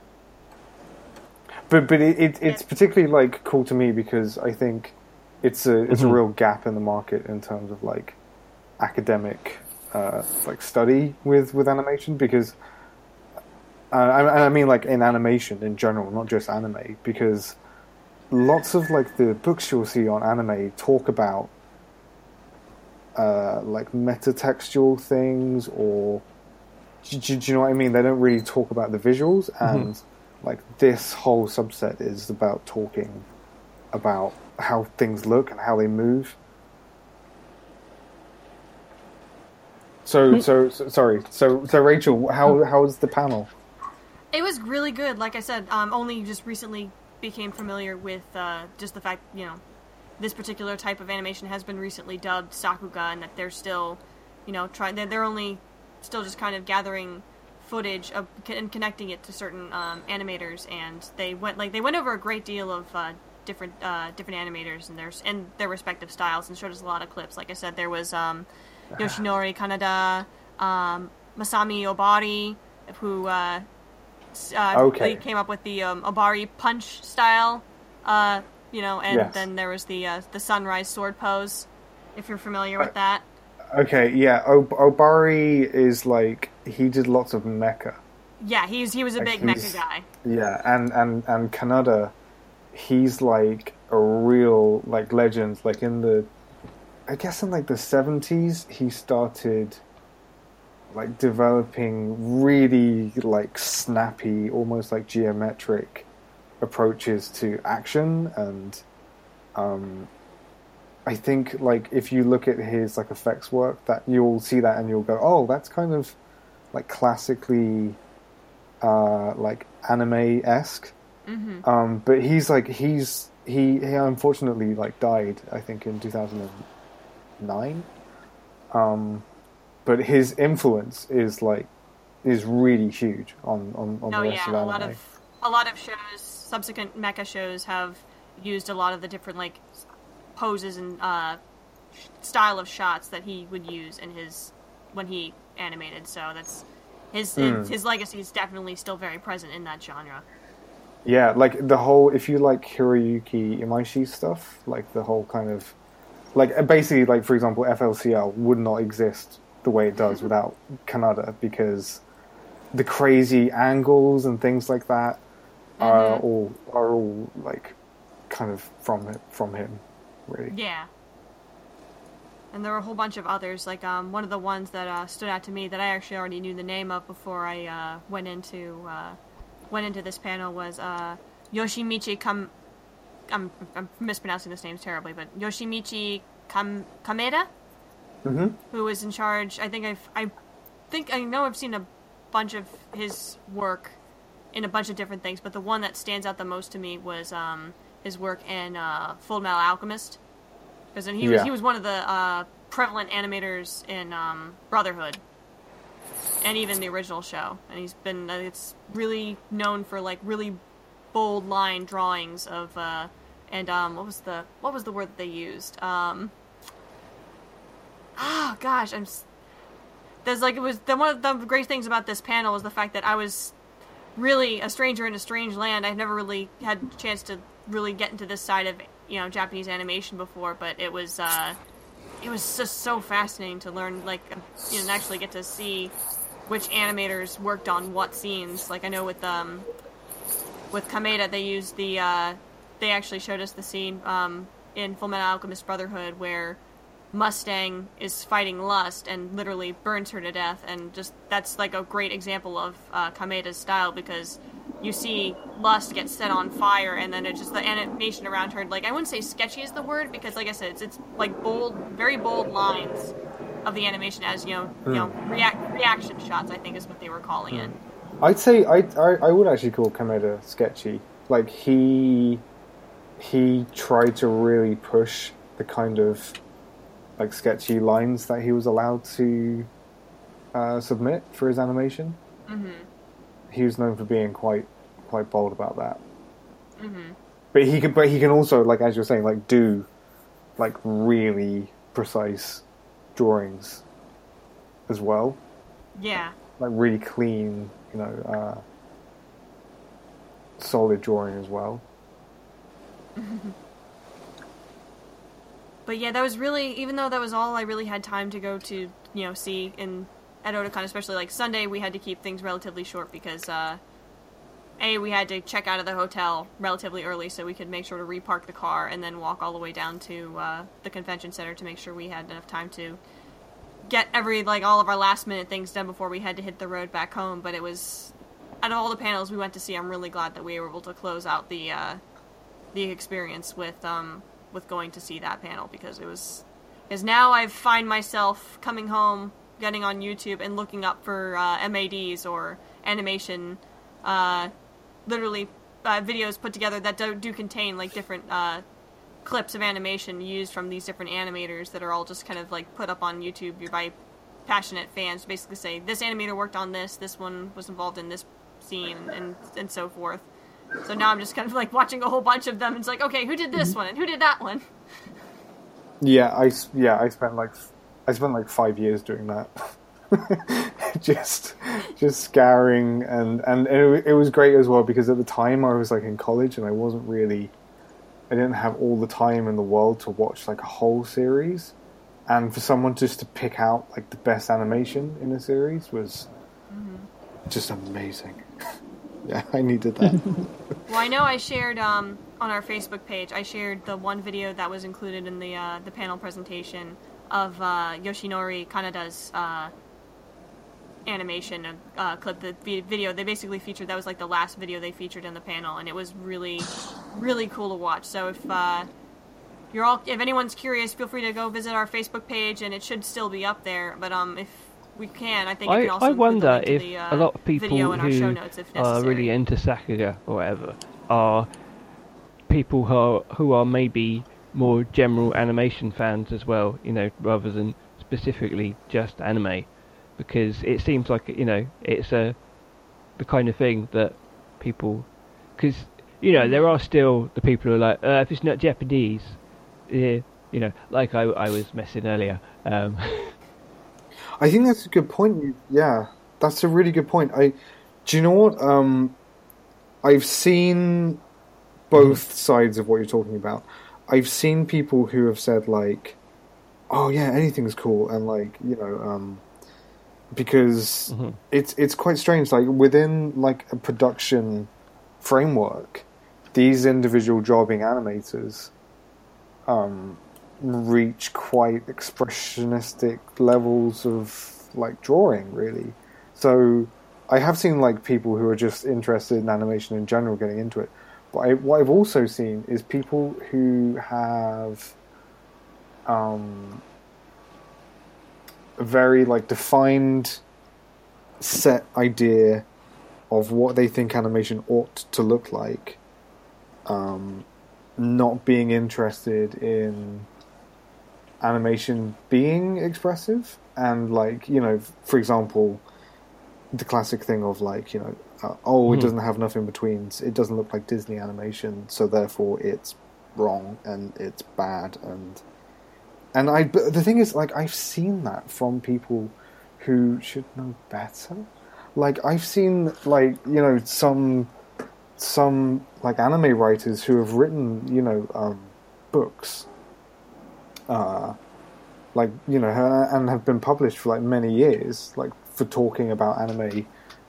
but but it, it, it's particularly like cool to me because I think it's a it's Mhm. a real gap in the market in terms of like academic uh, like study with with animation because uh, I, I mean like in animation in general, not just anime, because lots of like the books you'll see on anime talk about uh, like metatextual things or do, do, do you know what I mean? They don't really talk about the visuals, and like this whole subset is about talking about how things look and how they move. So, so, so sorry. So, so Rachael, how how was the panel? It was really good. Like I said, um, only just recently became familiar with uh, just the fact, you know, this particular type of animation has been recently dubbed Sakuga, and that they're still, you know, trying. They're, they're only still just kind of gathering footage of and connecting it to certain um, animators, and they went like they went over a great deal of uh, different uh, different animators and their and their respective styles, and showed us a lot of clips. Like I said, there was um, Yoshinori Kanada, um, Masami Obari, who. Uh, uh, Okay. came up with the um, Obari punch style, uh, you know, and Yes. then there was the uh, the sunrise sword pose, if you're familiar with that. Okay, yeah. Ob- Obari is like he did lots of mecha. Yeah, he's he was a Like, big mecha guy. Yeah, and and and Kanada, he's like a real like legend. Like in the, I guess in like the seventies, he started like developing really like snappy, almost like geometric approaches to action, and um, I think like if you look at his like effects work, that you'll see that and you'll go, oh, that's kind of like classically uh, like anime esque. hmm Um, but he's like he's he he unfortunately like died I think in two thousand and nine. Um, but his influence is like is really huge on on, on Oh the rest yeah, of a anime. lot of a lot of shows, subsequent mecha shows have used a lot of the different like poses and uh, style of shots that he would use in his when he animated. So that's his Hmm. his legacy is definitely still very present in that genre. Yeah, like the whole if you like Hiroyuki Imaishi stuff, like the whole kind of like uh, basically like for example FLCL would not exist the way it does without Kanada because the crazy angles and things like that are Mhm. all are all like kind of from it from him really. Yeah. And there were a whole bunch of others. Like um, one of the ones that uh, stood out to me that I actually already knew the name of before I uh, went into uh, went into this panel was uh, Yoshimichi Kam. I'm, I'm mispronouncing this name terribly, but Yoshimichi Kam- Kameda, Mm-hmm. who was in charge. I think I've I think I know I've seen a bunch of his work in a bunch of different things, but the one that stands out the most to me was um, his work in uh, Full Metal Alchemist, because he was he was one of the uh, prevalent animators in um, Brotherhood, and even the original show. And he's been uh, it's really known for like really bold line drawings of uh, and um, what was the what was the word that they used? Um, oh gosh, I'm. There's like it was the one of the great things about this panel was the fact that I was really a stranger in a strange land. I've never really had a chance to really get into this side of you know Japanese animation before, but it was uh, it was just so fascinating to learn like you know actually get to see which animators worked on what scenes. Like I know with um with Kameda they used the uh, they actually showed us the scene um, in Fullmetal Alchemist Brotherhood where Mustang is fighting Lust and literally burns her to death, and just that's like a great example of uh, Kameda's style because you see Lust get set on fire, and then it just the animation around her. Like I wouldn't say sketchy is the word because, like I said, it's, it's like bold, very bold lines of the animation as you know, you know, react reaction shots. I think is what they were calling it. I'd say I, I I would actually call Kameda sketchy. Like he he tried to really push the kind of like sketchy lines that he was allowed to uh, submit for his animation. hmm He was known for being quite quite bold about that. hmm But he could but he can also like as you're saying like do like really precise drawings as well. Yeah. Like really clean, you know, uh, solid drawing as well. But yeah, that was really even though that was all I really had time to go to, you know, see in at Otakon, especially like Sunday, we had to keep things relatively short because uh A, we had to check out of the hotel relatively early so we could make sure to repark the car and then walk all the way down to uh, the convention center to make sure we had enough time to get every like all of our last minute things done before we had to hit the road back home. But it was out of all the panels we went to see, I'm really glad that we were able to close out the uh, the experience with um, with going to see that panel because it was because now I find myself coming home, getting on YouTube and looking up for uh, MADs or animation, uh, literally uh, videos put together that do, do contain like different uh, clips of animation used from these different animators that are all just kind of like put up on YouTube by passionate fans. Basically, say this animator worked on this, this one was involved in this scene, and and so forth. So now I'm just kind of like watching a whole bunch of them. And it's like, okay, who did this mhm. one and who did that one? Yeah, I yeah I spent like I spent like five years doing that. just just scouring and and it, it was great as well because at the time I was like in college and I wasn't really I didn't have all the time in the world to watch like a whole series and for someone just to pick out like the best animation in a series was mm-hmm. just amazing. yeah, I needed that. Well, I know I shared um, on our Facebook page. I shared the one video that was included in the uh, the panel presentation of uh, Yoshinori Kanada's uh, animation uh, clip. The video they basically featured that was like the last video they featured in the panel, and it was really, really cool to watch. So if uh, you're all, if anyone's curious, feel free to go visit our Facebook page, and it should still be up there. But um, if we can, I think you I, can also I wonder if the, uh, a lot of people in our show who are really into Sakuga or whatever are people who are, who are maybe more general animation fans as well, you know, rather than specifically just anime, because it seems like you know it's a the kind of thing that people, because you know there are still the people who are like, uh, if it's not Japanese, yeah, you know, like I I was messing earlier. Um, I think that's a good point. Yeah, that's a really good point. I do you know what? Um, I've seen both sides of what you're talking about. I've seen people who have said like, "Oh yeah, anything's cool," and like you know, um, because Mhm. it's it's quite strange. Like within like a production framework, these individual jobbing animators um, reach quite expressionistic levels of like drawing, really. So I have seen like people who are just interested in animation in general getting into it. But I, what I've also seen is people who have um, a very like defined set idea of what they think animation ought to look like. Um, not being interested in animation being expressive and like you know for example the classic thing of like you know uh, oh it Mhm. doesn't have enough in betweens it doesn't look like disney animation so therefore it's wrong and it's bad and and i but the thing is like i've seen that from people who should know better like i've seen like you know some some like anime writers who have written you know um, books uh, like you know and have been published for like many years like for talking about anime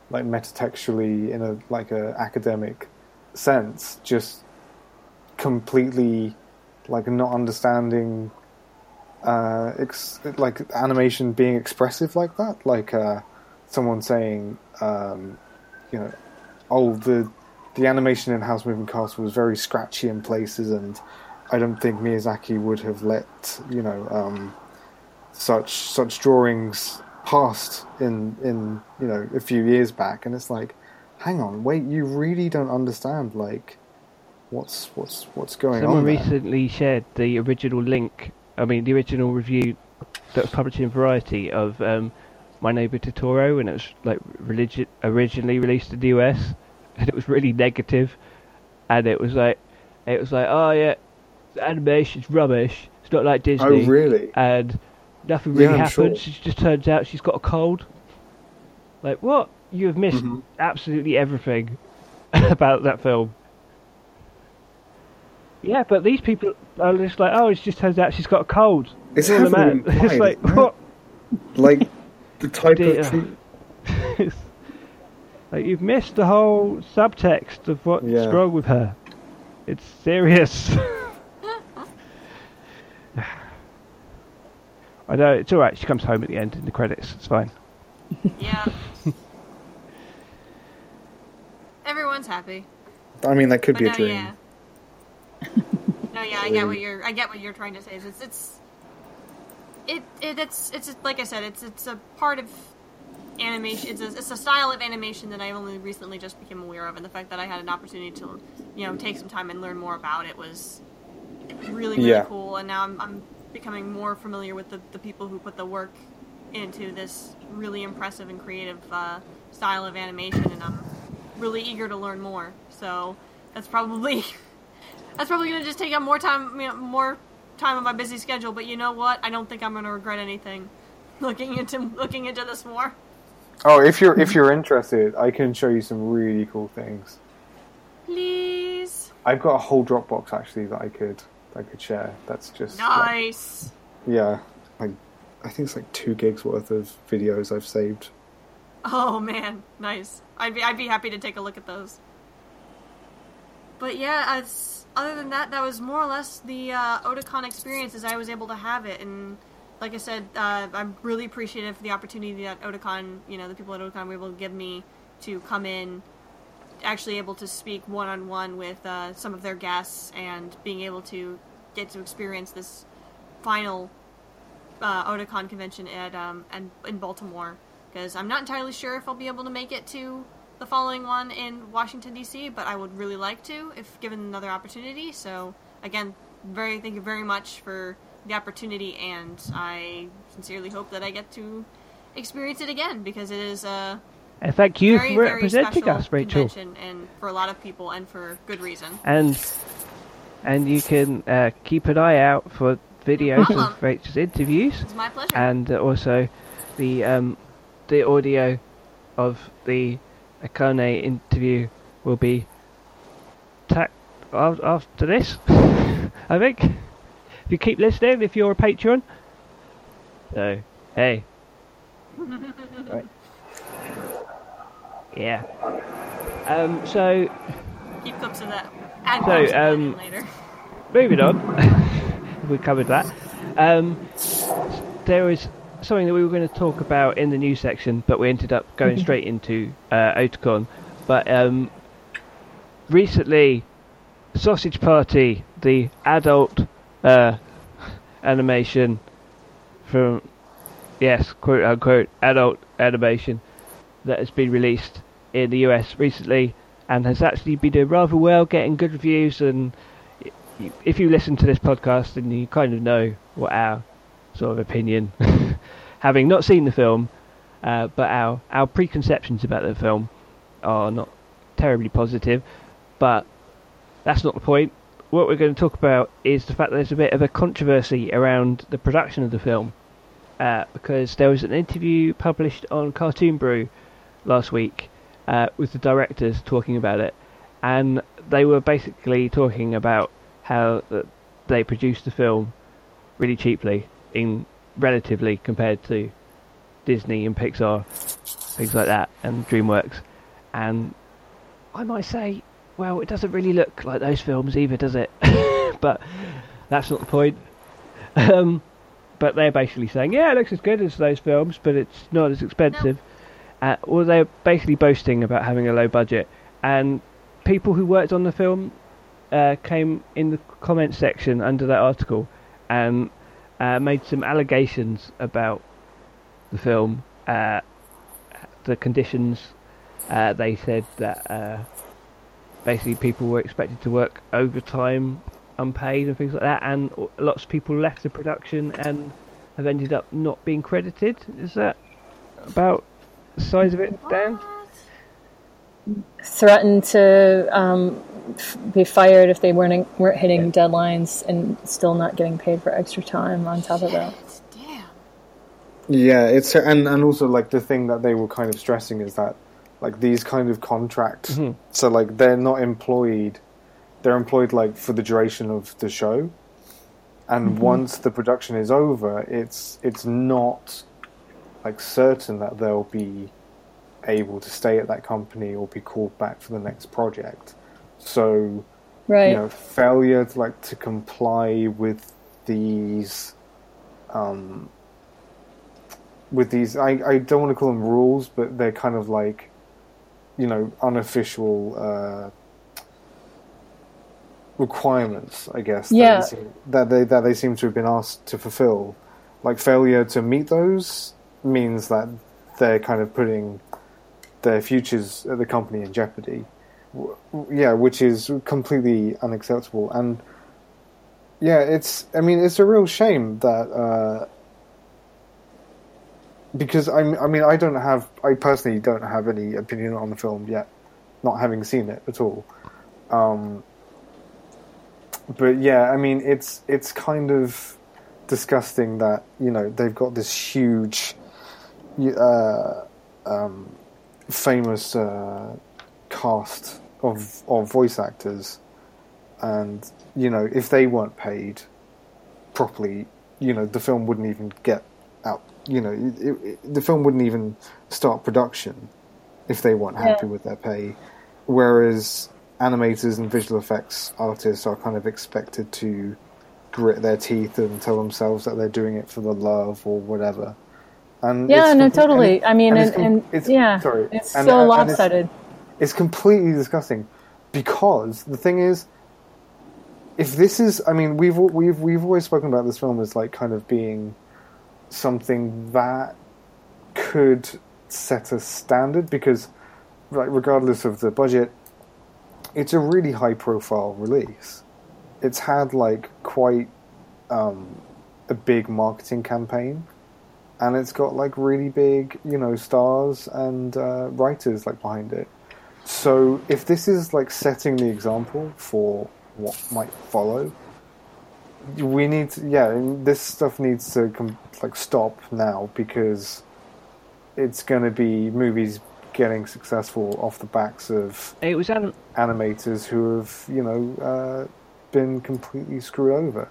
like metatextually in a like a academic sense just completely like not understanding uh ex- like animation being expressive like that. Like uh someone saying um you know oh the the animation in Howl's Moving Castle was very scratchy in places, and I don't think Miyazaki would have let you know um, such such drawings past in in you know a few years back, and it's like, hang on, wait, you really don't understand like what's what's what's going Someone on. Someone recently shared the original link. I mean, the original review that was published in Variety of um, My Neighbor Totoro, and it was like religi- originally released in the US, and it was really negative, and it was like, it was like, oh yeah, the animation's rubbish. It's not like Disney. Oh really? and nothing really Yeah, I'm sure. happens. It just turns out she's got a cold. Like what? You have missed Mhm. absolutely everything about that film. Yeah, but these people are just like, oh, it just turns out she's got a cold. It's all heavily. It's like what? Like the type of It's- like you've missed the whole subtext of what's Yeah. wrong with her. It's serious. I know it's all right. She comes home at the end in the credits. It's fine. Yeah. Everyone's happy. I mean, that could But be no, a dream. yeah. no, yeah, I get what you're. I get what you're trying to say. It's it's it, it it's it's like I said. It's it's a part of animation. It's a, it's a style of animation that I only recently just became aware of, and the fact that I had an opportunity to you know take some time and learn more about it was really really Yeah. cool. And now I'm I'm becoming more familiar with the the people who put the work into this really impressive and creative uh, style of animation, and I'm really eager to learn more. So that's probably that's probably gonna just take up more time, you know, more time on my busy schedule. But you know what? I don't think I'm gonna regret anything looking into looking into this more. Oh, if you're if you're interested, I can show you some really cool things. Please, I've got a whole Dropbox actually that I could I could share. That's just like- nice. yeah, like I think it's like two gigs worth of videos I've saved. Oh man, nice. I'd be I'd be happy to take a look at those. But yeah, it's, other than that, that was more or less the uh, Otakon experience as I was able to have it. And like I said, uh, I'm really appreciative for the opportunity that Otakon, you know, the people at Otakon were able to give me to come in, actually able to speak one on one with uh, some of their guests, and being able to get to experience this final uh, Otakon convention at um, and in Baltimore because I'm not entirely sure if I'll be able to make it to the following one in Washington D.C., but I would really like to if given another opportunity. So again, very thank you very much for the opportunity, and I sincerely hope that I get to experience it again because it is a And thank you very for representing us, Rachael. and for a lot of people, and for good reason. And and you can uh, keep an eye out for videos problem. of Rachael's interviews, It's my pleasure. and uh, also the um, the audio of the Akane interview will be tacked after this. I think. If you keep listening, if you're a patron. So hey. right. Yeah. Um. So Keep clips of that. Add So, clips of that in um, later. moving on, we covered that. Um, there was something that we were going to talk about in the news section, but we ended up going straight into uh, Otakon. But um, recently, Sausage Party, the adult uh, animation from yes, quote unquote adult animation that has been released in the US recently and has actually been doing rather well, getting good reviews. And if you listen to this podcast, then you kind of know what our sort of opinion, having not seen the film, uh, but our our preconceptions about the film are not terribly positive. But that's not the point. What we're going to talk about is the fact that there's a bit of a controversy around the production of the film. Uh, because there was an interview published on Cartoon Brew last week uh, with the directors talking about it, and they were basically talking about how they produced the film really cheaply, in relatively compared to Disney and Pixar, things like that, and DreamWorks, and I might say, well, it doesn't really look like those films either, does it? but that's not the point. Um, but they're basically saying, yeah, it looks as good as those films, but it's not as expensive. Uh, well, they're basically boasting about having a low budget, and people who worked on the film uh, came in the comment section under that article and uh, made some allegations about the film, uh, the conditions. Uh, they said that uh, basically people were expected to work overtime, unpaid, and things like that, and lots of people left the production and have ended up not being credited. Is that about size of it, Dan? Threatened to um, f- be fired if they weren't weren't hitting deadlines and still not getting paid for extra time on top of that. Damn. Yeah, it's and and also like the thing that they were kind of stressing is that like these kind of contracts, Mhm. so like they're not employed, they're employed like for the duration of the show, and once the production is over, it's it's not like certain that they'll be able to stay at that company or be called back for the next project. So Right. you know failure to like to comply with these um with these I, I don't want to call them rules but they're kind of like you know unofficial uh requirements i guess that, Yeah. they seem, that they that they seem to have been asked to fulfill like failure to meet those means that they're kind of putting their futures at the company in jeopardy yeah, which is completely unacceptable. And yeah, it's I mean it's a real shame that uh, because I I mean I don't have I personally don't have any opinion on the film yet, not having seen it at all. Um, but yeah, I mean it's it's kind of disgusting that you know they've got this huge, uh, um, famous. Uh, cast of of voice actors, and you know if they weren't paid properly, you know the film wouldn't even get out. You know it, it, the film wouldn't even start production if they weren't happy with their pay. Whereas animators and visual effects artists are kind of expected to grit their teeth and tell themselves that they're doing it for the love or whatever. And Yeah, no, totally. and- I mean, and and, it's com- and, it's- yeah, sorry. it's And- so and- and it's- lopsided. it's completely disgusting because the thing is if this is i mean we've we've we've always spoken about this film as like kind of being something that could set a standard because like regardless of the budget it's a really high profile release it's had like quite um, a big marketing campaign and it's got like really big, you know, stars and uh, writers like behind it. So if this is like setting the example for what might follow, we need to, yeah, this stuff needs to com- like stop now because it's going to be movies getting successful off the backs of It was anim- animators who have, you know, uh, been completely screwed over.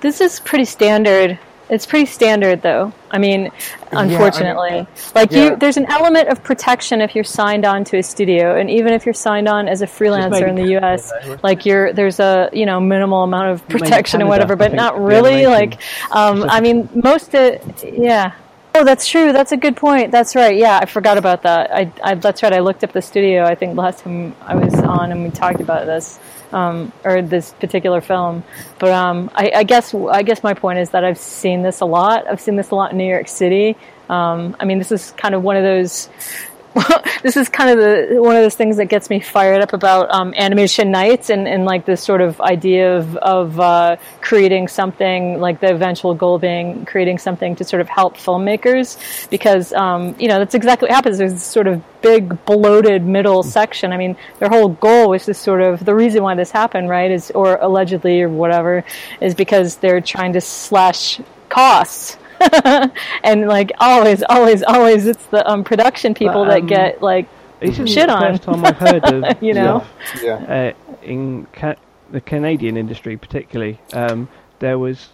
This is pretty standard. It's pretty standard, though. I mean, unfortunately, like yeah. you, there's an element of protection if you're signed on to a studio, and even if you're signed on as a freelancer in the U.S., like you're there's a you know minimal amount of protection and whatever, but not really. Like, um, I mean, most of yeah. Oh, that's true. That's a good point. That's right. Yeah, I forgot about that. I, I that's right. I looked up the studio. I think last time I was on and we talked about this, um, or this particular film. But um, I, I guess I guess my point is that I've seen this a lot. I've seen this a lot in New York City. Um, I mean, this is kind of one of those. this is kind of the one of those things that gets me fired up about um, animation nights and, and like this sort of idea of of uh, creating something like the eventual goal being creating something to sort of help filmmakers because um, you know that's exactly what happens. There's this sort of big bloated middle section. I mean, their whole goal was to sort of the reason why this happened, right? Is or allegedly or whatever is because they're trying to slash costs. and like always, always, always, it's the um, production people But, um, that get like This isn't Shit the on. first time I've heard of You know? Yeah. uh, in ca- the Canadian industry, particularly. Um, there was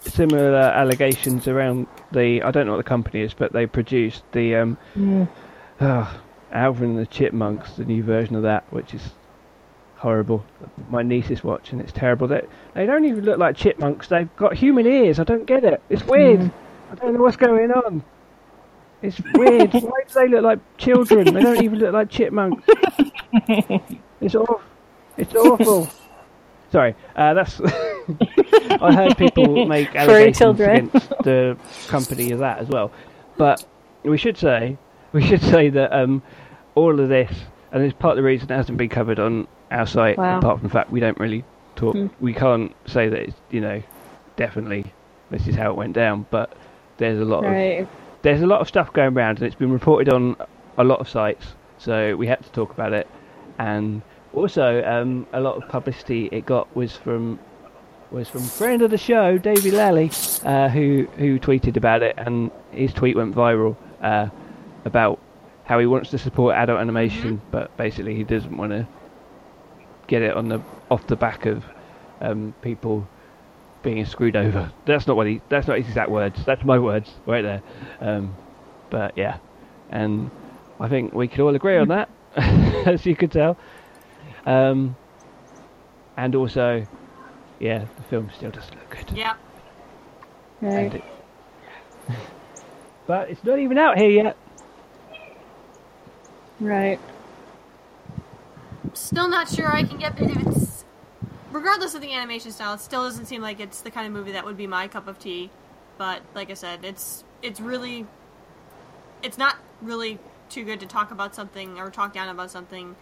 similar allegations around the. I don't know what the company is, but they produced the um, ah, Alvin and the Chipmunks, the new version of that, which is horrible. My niece is watching. It's terrible. They they don't even look like chipmunks. They've got human ears. I don't get it. It's weird. I don't know what's going on. It's weird. Why do they look like children? They don't even look like chipmunks. It's awful. It's awful. Sorry, uh, that's. I heard people make allegations children. against the company of that as well, but we should say we should say that um, all of this, and it's part of the reason it hasn't been covered on our site. Wow. Apart from the fact we don't really talk, we can't say that it's you know definitely this is how it went down, but there's a lot of there's a lot of stuff going around, and it's been reported on a lot of sites, so we had to talk about it. And also, um, a lot of publicity it got was from was from friend of the show, Davey Lally, uh, who who tweeted about it, and his tweet went viral uh, about how he wants to support adult animation, but basically he doesn't want to get it on the off the back of um, people being screwed over. That's not what he. That's not his exact words. That's my words right there. Um, but yeah, and I think we could all agree on that, as you could tell. Um, and also, yeah, the film still doesn't look good. Yeah. Right. it- but it's not even out here yet. Right. Still not sure I can get if it's. Regardless of the animation style, it still doesn't seem like it's the kind of movie that would be my cup of tea. But like I said, it's it's really, it's not really too good to talk about something or talk down about something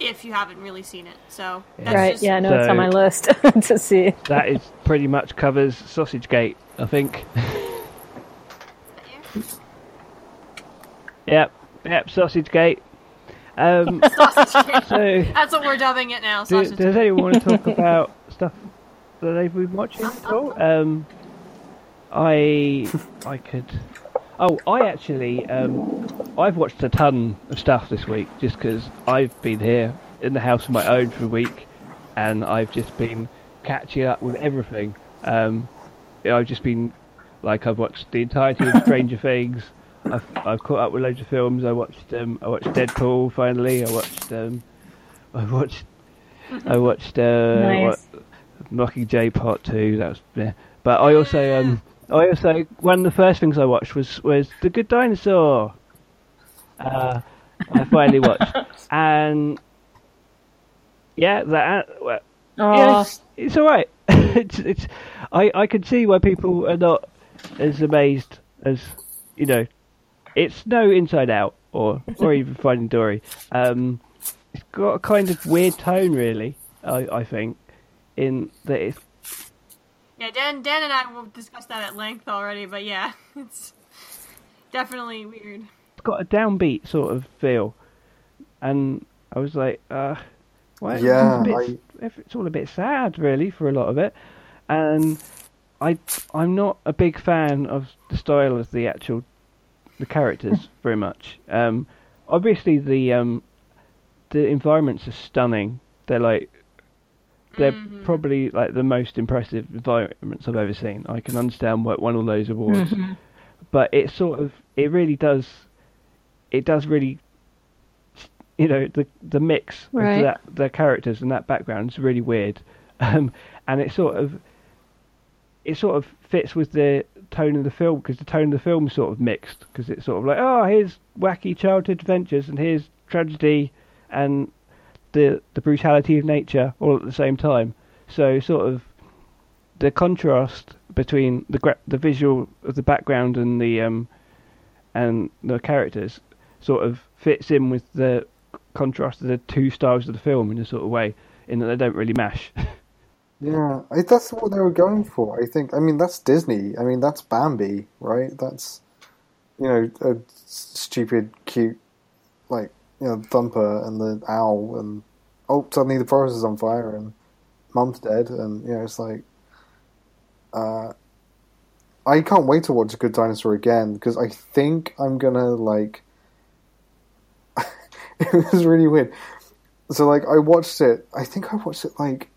if you haven't really seen it. So that's right. just, Yeah. No, it's on my list to see. That is pretty much covers Sausage Gate, I think. yep, yep, Sausage Gate. Um, so. That's what we're dubbing it now. Do, does anyone want to talk about stuff that they've been watching at all? Um, I I could. Oh, I actually um, I've watched a ton of stuff this week just because I've been here in the house on my own for a week, and I've just been catching up with everything. Um, I've just been like I've watched the entirety of Stranger Things. I've I've caught up with loads of films. I watched um, I watched Deadpool finally. I watched um, I watched I watched uh, Nice. what, Mockingjay Part Two. That was yeah. But I also um I also one of the first things I watched was was The Good Dinosaur. Uh, I finally watched and yeah that well, Oh, yeah, it's, it's all right. it's it's I I can see why people are not as amazed as you know. It's no Inside Out or or even Finding Dory. Um, it's got a kind of weird tone, really. I I think in that it's Yeah, Dan, Dan and I will discuss that at length already, but yeah, it's definitely weird. It's got a downbeat sort of feel, and I was like, uh, why? Yeah, it's, a bit, it's all a bit sad, really, for a lot of it, and I I'm not a big fan of the style of the actual the characters very much. Um, obviously the um the environments are stunning. They're like they're probably like the most impressive environments I've ever seen. I can understand what won all those awards, but it sort of it really does it does really you know the the mix Right. of that the characters and that background is really weird, um, and it sort of it sort of fits with the tone of the film because the tone of the film sort of mixed because it's sort of like oh here's wacky childhood adventures and here's tragedy and the the brutality of nature all at the same time. So sort of the contrast between the gra- the visual of the background and the um and the characters sort of fits in with the contrast of the two styles of the film in a sort of way in that they don't really mash. Yeah, I, that's what they were going for. I think. I mean, that's Disney. I mean, that's Bambi, right? That's you know a stupid, cute, like you know Thumper and the owl, and oh, suddenly the forest is on fire and Mum's dead, and you know it's like. Uh, I can't wait to watch A Good Dinosaur again because I think I'm gonna like. it was really weird. So like I watched it. I think I watched it like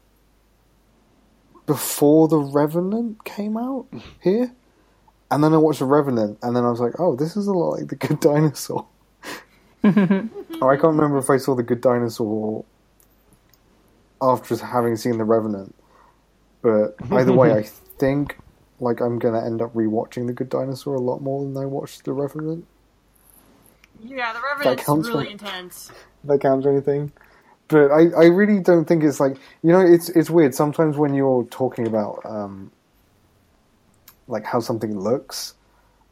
before the Revenant came out here, and then I watched the Revenant, and then I was like, oh, this is a lot like the Good Dinosaur. or oh, I can't remember if I saw the Good Dinosaur after having seen the Revenant, but either way, I think like I'm gonna end up rewatching the Good Dinosaur a lot more than I watched the Revenant. Yeah, the Revenant's counts really for- intense. that counts or anything. But I, I really don't think it's like you know it's it's weird sometimes when you're talking about um, like how something looks,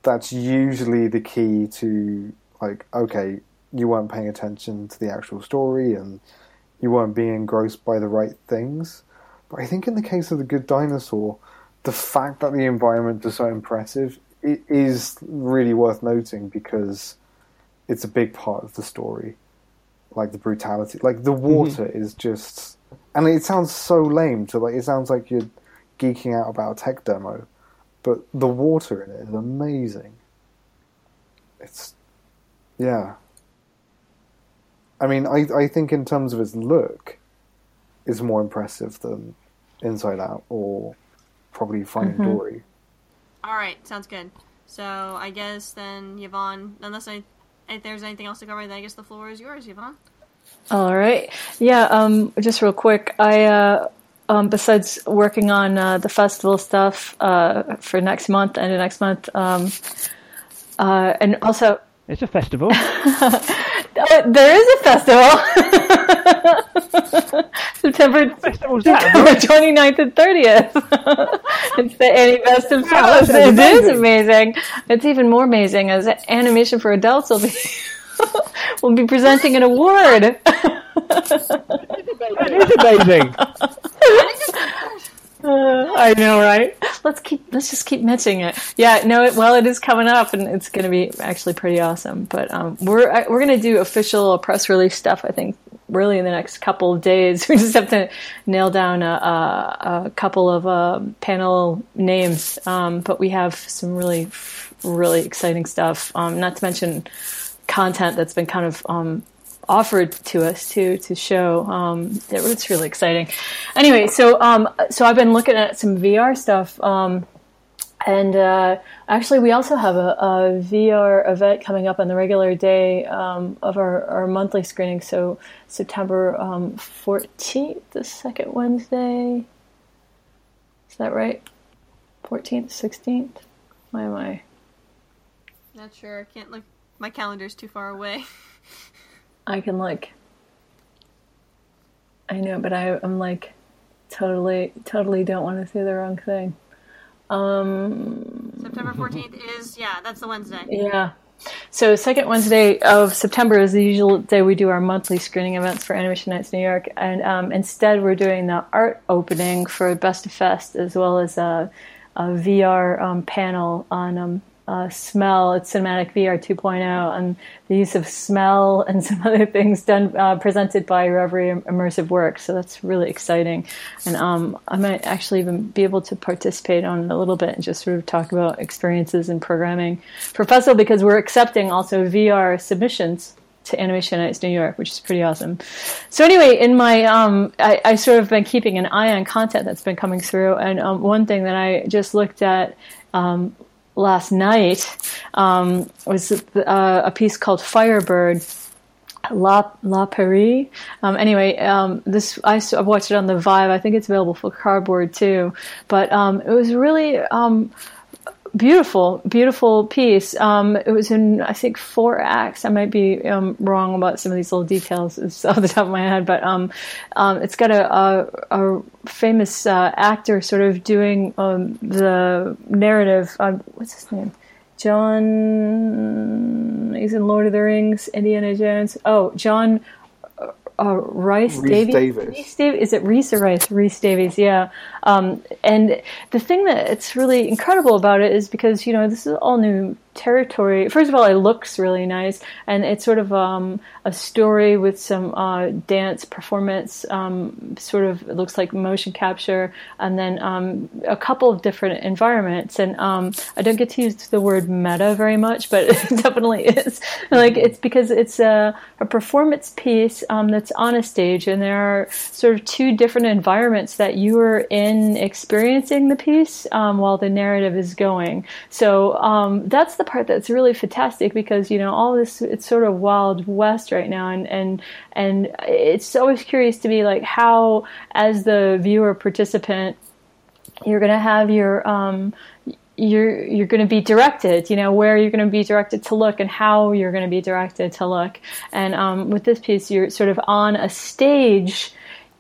that's usually the key to like okay you weren't paying attention to the actual story and you weren't being engrossed by the right things. But I think in the case of the Good Dinosaur, the fact that the environment is so impressive it is really worth noting because it's a big part of the story like the brutality like the water mm-hmm. is just and it sounds so lame to like it sounds like you're geeking out about a tech demo but the water in it is amazing. It's yeah. I mean i i think in terms of its look it's more impressive than inside out or probably finding mm-hmm. dory. All right, sounds good. So I guess then Yvonne, unless I, if there's anything else to cover, then I guess the floor is yours, Yvonne. All right. Yeah, um, just real quick, I, uh, um, besides working on uh, the festival stuff uh, for next month and the next month, um, uh, and also It's a festival. uh, there is a festival. September Festival's that, September 29th and 30th. it's the Annie Best of that It sounds is amazing. amazing. It's even more amazing as animation for adults will be will be presenting an award. That is amazing. Uh, I know, right? Let's keep. Let's just keep mentioning it. Yeah, no. It, well, it is coming up, and it's going to be actually pretty awesome. But um, we're I- we're going to do official press release stuff. I think really in the next couple of days. We just have to nail down a, a, a couple of uh, panel names. Um, but we have some really really exciting stuff. Um, not to mention content that's been kind of um, offered to us to to show. Um, it- it's really exciting. Anyway, so um, so I've been looking at some VR stuff, um, and uh, actually we also have a, a VR event coming up on the regular day um, of our, our monthly screening. So September fourteenth, the second Wednesday. Is that right? Fourteenth, sixteenth. Why am I? Not sure. I can't look. My calendar's too far away. I can like I know, but I, I'm like totally totally don't want to say the wrong thing. Um September 14th is, yeah, that's the Wednesday. yeah. So second Wednesday of September is the usual day we do our monthly screening events for Animation Nights New York, and um, instead we're doing the art opening for Best of Fest as well as a, a VR um, panel on um, uh, smell. It's cinematic VR 2.0 and the use of smell and some other things done uh, presented by Reverie Immersive Works. So that's really exciting, and um, I might actually even be able to participate on it a little bit and just sort of talk about experiences and programming for festival because we're accepting also VR submissions to Animation Nights New York, which is pretty awesome. So anyway, in my um, I, I sort of been keeping an eye on content that's been coming through, and um, one thing that I just looked at um, last night um, was uh, a piece called Firebird. La La Péri. Um, anyway, um, this I, I watched it on the Vive. I think it's available for cardboard too. But um, it was really um, beautiful, beautiful piece. Um, it was in I think four acts. I might be um, wrong about some of these little details off the top of my head, but um, um, it's got a, a, a famous uh, actor sort of doing um, the narrative. Um, what's his name? John. He's in Lord of the Rings, Indiana Jones. Oh, John uh, uh, Rice Davies. Rhys Davies. Is it Reese or Rice? Reese Davies. Yeah. Um, and the thing that's really incredible about it is because you know this is all new territory. First of all, it looks really nice, and it's sort of um, a story with some uh, dance performance. Um, sort of it looks like motion capture, and then um, a couple of different environments. And um, I don't get to use the word meta very much, but it definitely is. Like it's because it's a, a performance piece um, that's on a stage, and there are sort of two different environments that you are in experiencing the piece um, while the narrative is going. So that's the part that's really fantastic because you know all this it's sort of wild west right now, and and and it's always curious to me like how as the viewer participant you're going to have your um, you're you're going to be directed. You know where you're going to be directed to look and how you're going to be directed to look. And um, with this piece, you're sort of on a stage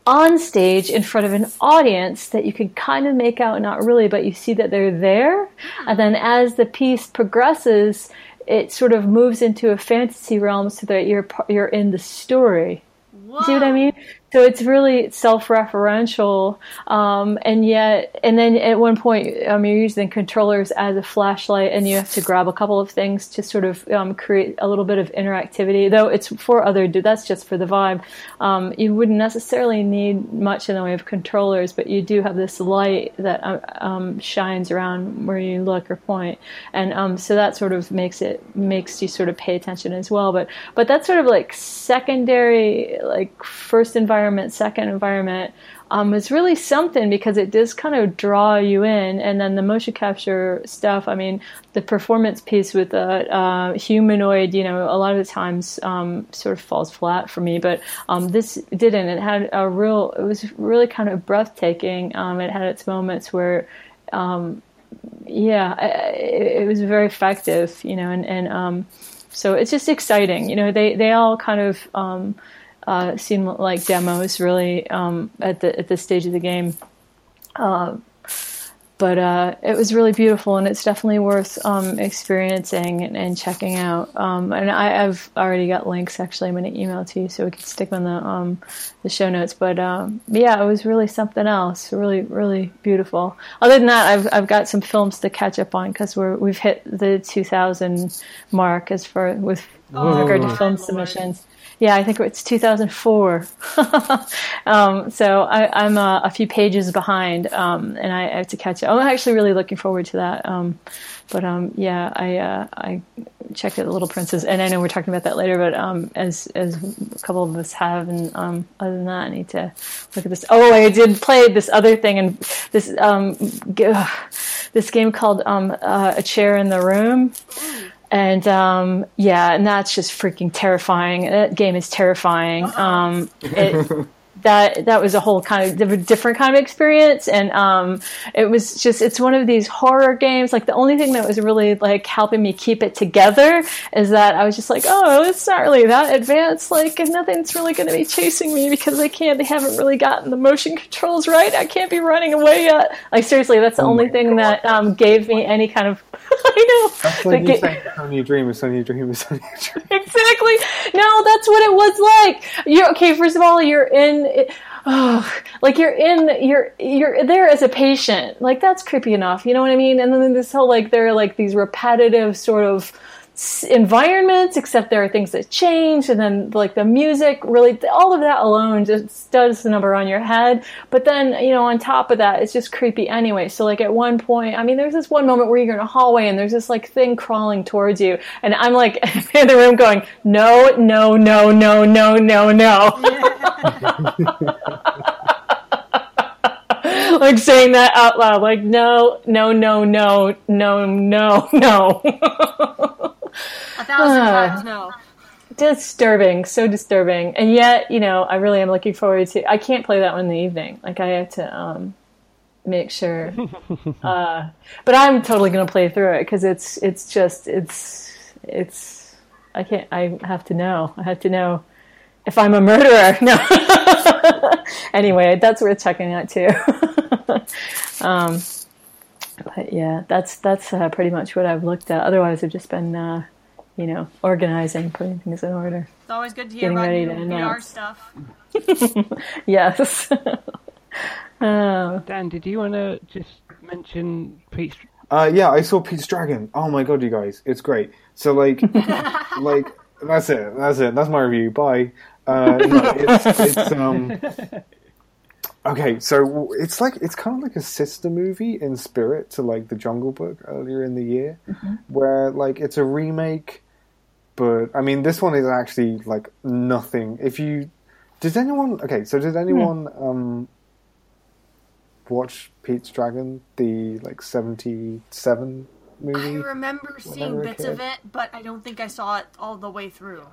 on stage in front of an audience that you can kind of make out, not really, but you see that they're there. And then as the piece progresses, it sort of moves into a fantasy realm so that you're you're in the story. Whoa. See what I mean? So it's really self-referential, um, and yet, and then at one point, um, you're using controllers as a flashlight, and you have to grab a couple of things to sort of um, create a little bit of interactivity. Though it's for other, that's just for the Vive. Um, you wouldn't necessarily need much in the way of controllers, but you do have this light that uh, um, shines around where you look or point, and um, so that sort of makes it makes you sort of pay attention as well. But but that's sort of like secondary, like first environment environment, second environment, um, was really something because it does kind of draw you in. And then the motion capture stuff, I mean, the performance piece with the uh, humanoid, you know, a lot of the times um, sort of falls flat for me. But um, this didn't. It had a real, it was really kind of breathtaking. Um, it had its moments where, um, yeah, it, was very effective, you know, and, and um, so it's just exciting. You know, they, they all kind of, uh, seem like demos really um, at the at this stage of the game. Uh, but uh, it was really beautiful, and it's definitely worth um, experiencing and, and, checking out. Um, and I, have already got links. Actually, I'm going to email to you so we can stick them on the um, the show notes. But um, yeah, it was really something else. Really, really beautiful. Other than that, I've I've got some films to catch up on because we're we've hit the 2,000 mark as far with regard to film submissions. Yeah, I think it's 2004. um, so I, I'm uh, a few pages behind, um, and I have to catch up. I'm actually really looking forward to that. Um, but um, yeah, I uh, I checked out the Little Princess, and I know we're talking about that later. But um, as as a couple of us have, and um, other than that, I need to look at this. Oh, I did play this other thing, and this um, g- this game called uh, A Chair in the Room. And um, yeah, and that's just freaking terrifying. That game is terrifying. Um, it, that that was a whole kind of different kind of experience, and um, it was just it's one of these horror games. Like the only thing that was really like helping me keep it together is that I was just like, oh, it's not really that advanced. Like nothing's really going to be chasing me because I can't. They haven't really gotten the motion controls right. I can't be running away yet. Like seriously, that's the Oh only thing God. that um, gave me any kind of. I know. That's you it- saying it's dream, only dream, dream. exactly. No, that's what it was like. You're okay. First of all, you're in. Oh, like you're in. You're you're there as a patient. Like that's creepy enough. You know what I mean? And then this whole like there are like these repetitive sort of environments except there are things that change and then like the music really all of that alone just does the number on your head. But then you know on top of that it's just creepy anyway. So like at one point i mean there's this one moment where you're in a hallway and there's this like thing crawling towards you and i'm like in the room going no no no no no no no. Like saying that out loud like no no no no no no no A thousand Ah. times no. disturbing, so disturbing. And yet, you know, I really am looking forward to. I can't play that one in the evening. Like I have to um, make sure. uh, but I'm totally going to play through it because it's it's just it's it's. I can't. I have to know. I have to know if I'm a murderer. No. anyway, that's worth checking out too. um, but yeah, that's that's uh, pretty much what I've looked at. Otherwise, I've just been. Uh, you know, organizing, putting things in order. It's always good to hear Getting about ready new to VR announce. stuff. Yes. oh, Dan, did you want to just mention Pete's? Uh, yeah, I saw Pete's Dragon. Oh my god, you guys, it's great. So like, like that's it. That's it. That's my review. Bye. Uh, no, it's, it's um. Okay, so it's like it's kind of like a sister movie in spirit to like the Jungle Book earlier in the year, where like it's a remake, but I mean this one is actually like nothing. If you did anyone okay, so did anyone um watch Pete's Dragon, the like seventy seven movie? I remember seeing bits of it, but I don't think I saw it all the way through.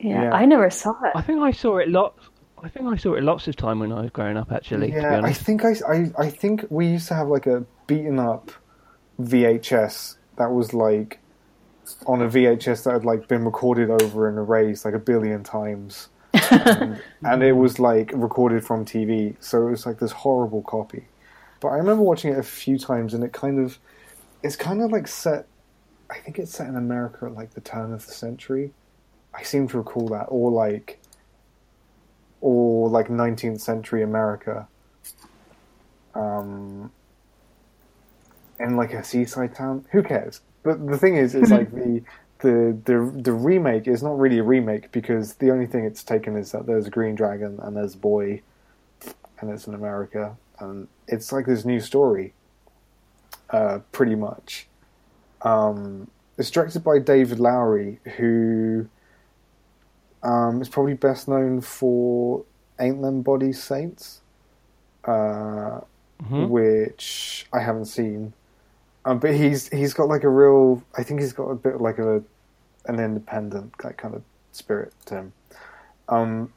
yeah, Yeah. I never saw it. I think I saw it lots. I think I saw it lots of time when I was growing up. Actually, to be Yeah, I think I, I, I think we used to have like a beaten up VHS that was like on a VHS that had like been recorded over and erased like a billion times, and, and it was like recorded from TV, so it was like this horrible copy. But I remember watching it a few times, and it kind of it's kind of like set. I think it's set in America at like the turn of the century. I seem to recall that, or like, or like 19th century America. Um, in like a seaside town. Who cares? But the thing is, it's like the the the the remake is not really a remake because the only thing it's taken is that there's a green dragon and there's a boy, and it's in America, and it's like this new story. Uh, pretty much. Um, it's directed by David Lowery, who um, is probably best known for Ain't Them Bodies Saints, uh, Mhm. which I haven't seen. Um, but he's he's got like a real. I think he's got a bit like a an independent like kind of spirit to him. Um,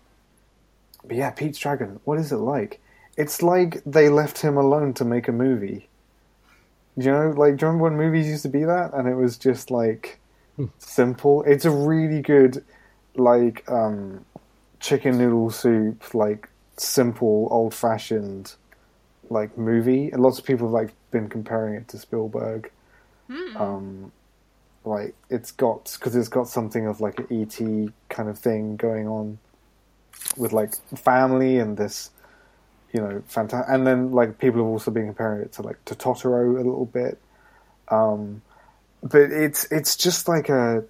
but yeah, Pete's Dragon. What is it like? It's like they left him alone to make a movie. You know, like do you remember when movies used to be that, and it was just like simple. It's a really good, like um, chicken noodle soup, like simple, old fashioned, like movie. And lots of people have like been comparing it to Spielberg. Um, like it's got because it's got something of like an ET kind of thing going on with like family and this, you know, fantastic. And then like people have also been comparing it to like to Totoro a little bit. Um, but it's it's just like a-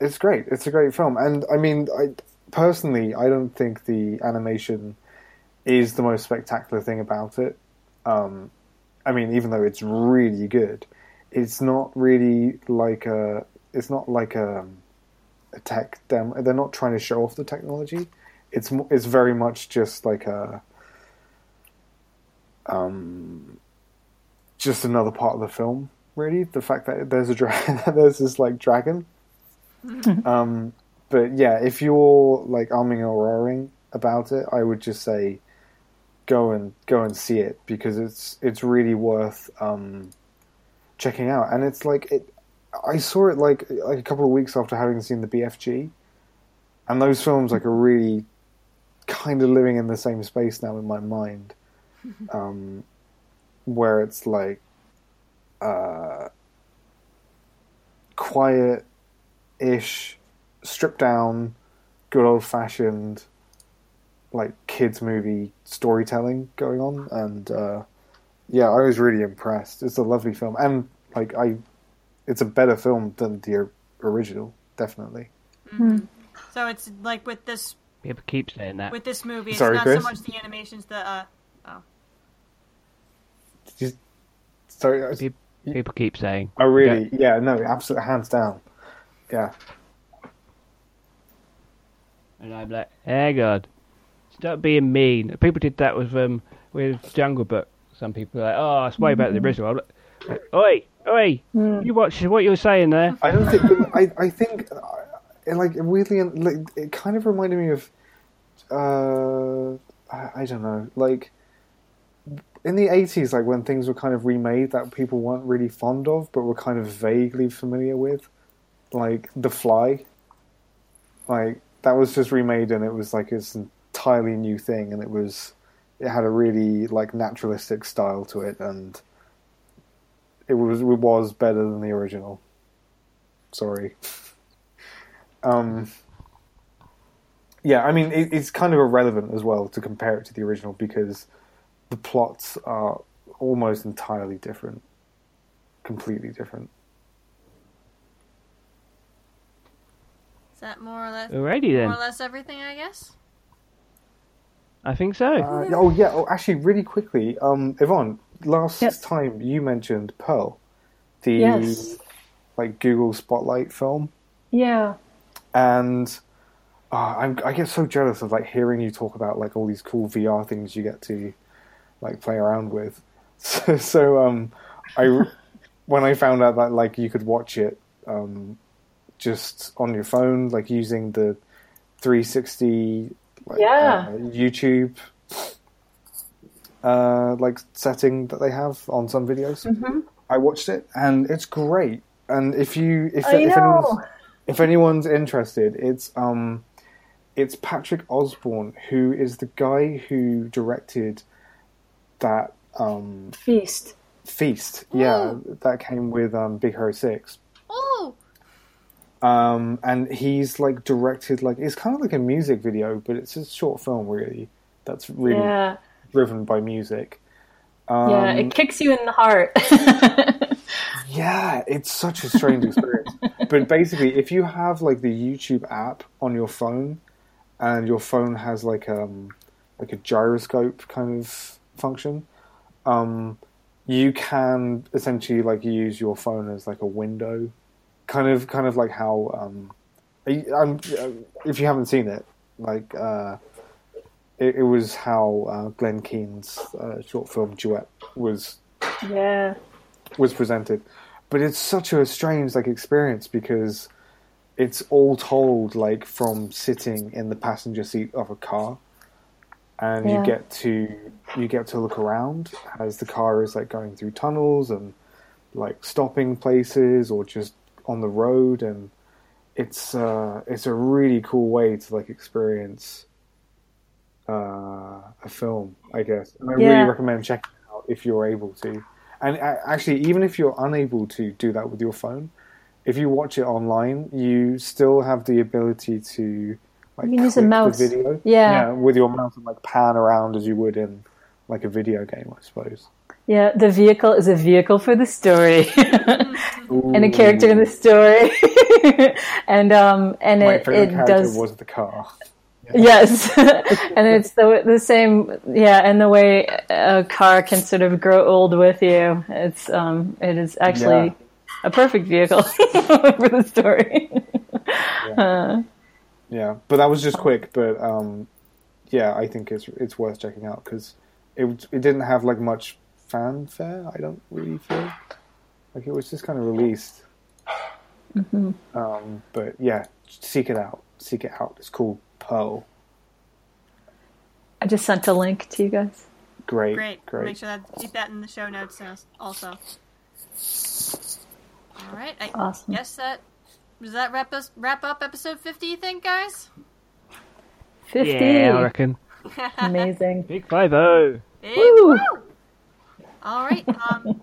it's great. It's a great film, and I mean, I personally I don't think the animation is the most spectacular thing about it. Um, I mean, even though it's really good, it's not really like a. It's not like a, a tech demo. They're not trying to show off the technology. It's it's very much just like a. Um, just another part of the film, really. The fact that there's a dragon, there's this like dragon. um, but yeah, if you're like arming or roaring about it, I would just say go and go and see it because it's it's really worth um, checking out. And it's like it. I saw it like like a couple of weeks after having seen the BFG, and those films like are really kind of living in the same space now in my mind, um, where it's like uh, quiet ish, stripped down, good old fashioned like kids movie storytelling going on, and uh, yeah, I was really impressed. It's a lovely film, and like I, it's a better film than the original, definitely. So it's like with this People keep saying that. with this movie, it's Sorry, not Chris? so much the animations, the uh, oh, Just, sorry, I, Peop- People keep saying. I really, yeah, no, absolutely, hands down, yeah. And I'm like, hey God, stop being mean. People did that with um with Jungle Book. Some people are like, oh, it's way better than the original. I'm like, oi, oi, you watch what you're saying there. I don't think. I I think uh, like weirdly, like it kind of reminded me of. Uh, I, I don't know, like in the eighties, like when things were kind of remade that people weren't really fond of, but were kind of vaguely familiar with, like The Fly. Like that was just remade, and it was like this entirely new thing, and it was it had a really like naturalistic style to it, and it was it was better than the original. Sorry. Um, yeah, I mean, it, it's kind of irrelevant as well to compare it to the original because the plots are almost entirely different, completely different. That more or less Alrighty more or less everything? I guess. I think so. Uh, oh yeah. Oh, actually, really quickly, um, Yvonne. Last Yes. time you mentioned Pearl, the Yes. like Google Spotlight film, Yeah. and uh, I'm, I get so jealous of like hearing you talk about like all these cool VR things you get to like play around with. So, so um, I when I found out that like you could watch it um, just on your phone, like using the 360 like, Yeah. uh, YouTube uh, like setting that they have on some videos. I watched it, and it's great. And if you if, if anyone's if anyone's interested, it's um it's Patrick Osborne who is the guy who directed that um Feast. feast. Yeah, that came with um Big Hero Six. Oh, Um, and he's like directed like it's kind of like a music video, but it's a short film really. That's really Yeah. driven by music. Um, Yeah, it kicks you in the heart. Yeah, it's such a strange experience. but basically, if you have like the YouTube app on your phone, and your phone has like um like a gyroscope kind of function, um, you can essentially like use your phone as like a window, kind of kind of like how um, I- I'm, if you haven't seen it, like uh, it, it was how uh, Glenn Keane's uh, short film duet was yeah. was presented. But it's such a strange like experience because it's all told like from sitting in the passenger seat of a car and Yeah. you get to you get to look around as the car is like going through tunnels and like stopping places or just on the road and it's uh it's a really cool way to like experience uh a film i guess and i Yeah. really recommend checking it out if you're able to and uh, actually even if you're unable to do that with your phone if you watch it online you still have the ability to like You use a mouse. video Yeah. with your mouse and like pan around as you would in like a video game i suppose Yeah, the vehicle is a vehicle for the story. and a character in the story. and um and my it, it does was the car Yes, and it's the the same. Yeah, and the way a car can sort of grow old with you. It's um, it is actually Yeah. a perfect vehicle for the story. Uh, Yeah, but that was just quick. But um, yeah, I think it's it's worth checking out because it it didn't have like much fanfare. I don't really feel like it was just kind of released. Um, but yeah, seek it out. Seek it out. It's called Pearl. I just sent a link to you guys. Great, great. great. Make sure that keep that in the show notes also. All right. I Awesome. guess that does that wrap us wrap up episode fifty. You think, guys? Fifty, Yeah, I reckon. amazing. Big five oh. Big Woo! woo! All right. Um,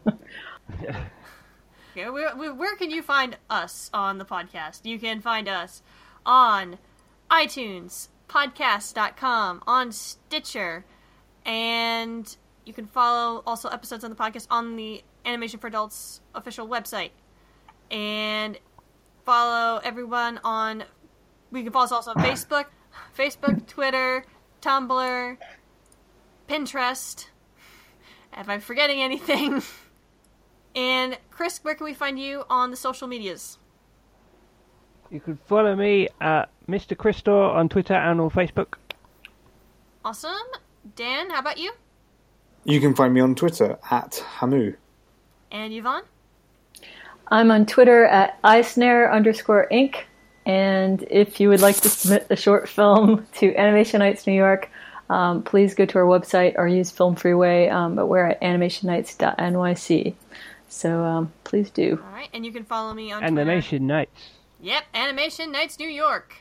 okay, where, where, where can you find us on the podcast? You can find us on iTunes, podcast.com, on Stitcher, and you can follow also episodes on the podcast on the Animation for Adults official website. And follow everyone on. We can follow us also on Facebook, Facebook, Twitter, Tumblr, Pinterest. If I'm forgetting anything. And Chris, where can we find you on the social medias? You can follow me at Mr. Christor on Twitter and on Facebook. Awesome. Dan, how about you? You can find me on Twitter at Hamu. And Yvonne? I'm on Twitter at iSnare underscore Inc. And if you would like to submit a short film to Animation Nights New York, um, please go to our website or use Film Freeway. Um, but we're at animationnights.nyc. So um, please do. All right, and you can follow me on And the Twitter. Nights. Yep, Animation Nights New York.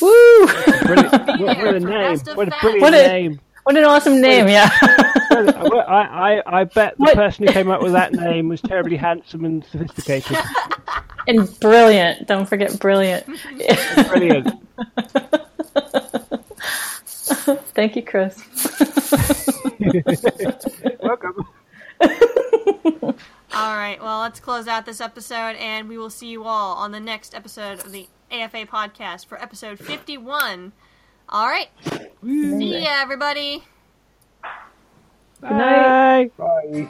Woo! What, what a name. What a brilliant What a- name. What an awesome name, yeah. I, I, I bet the What? person who came up with that name was terribly handsome and sophisticated. and brilliant. Don't forget brilliant. Brilliant. Thank you, Chris. Welcome. All right, well, let's close out this episode, and we will see you all on the next episode of the AFA podcast for episode 51. All right, see ya, everybody. Bye. Bye.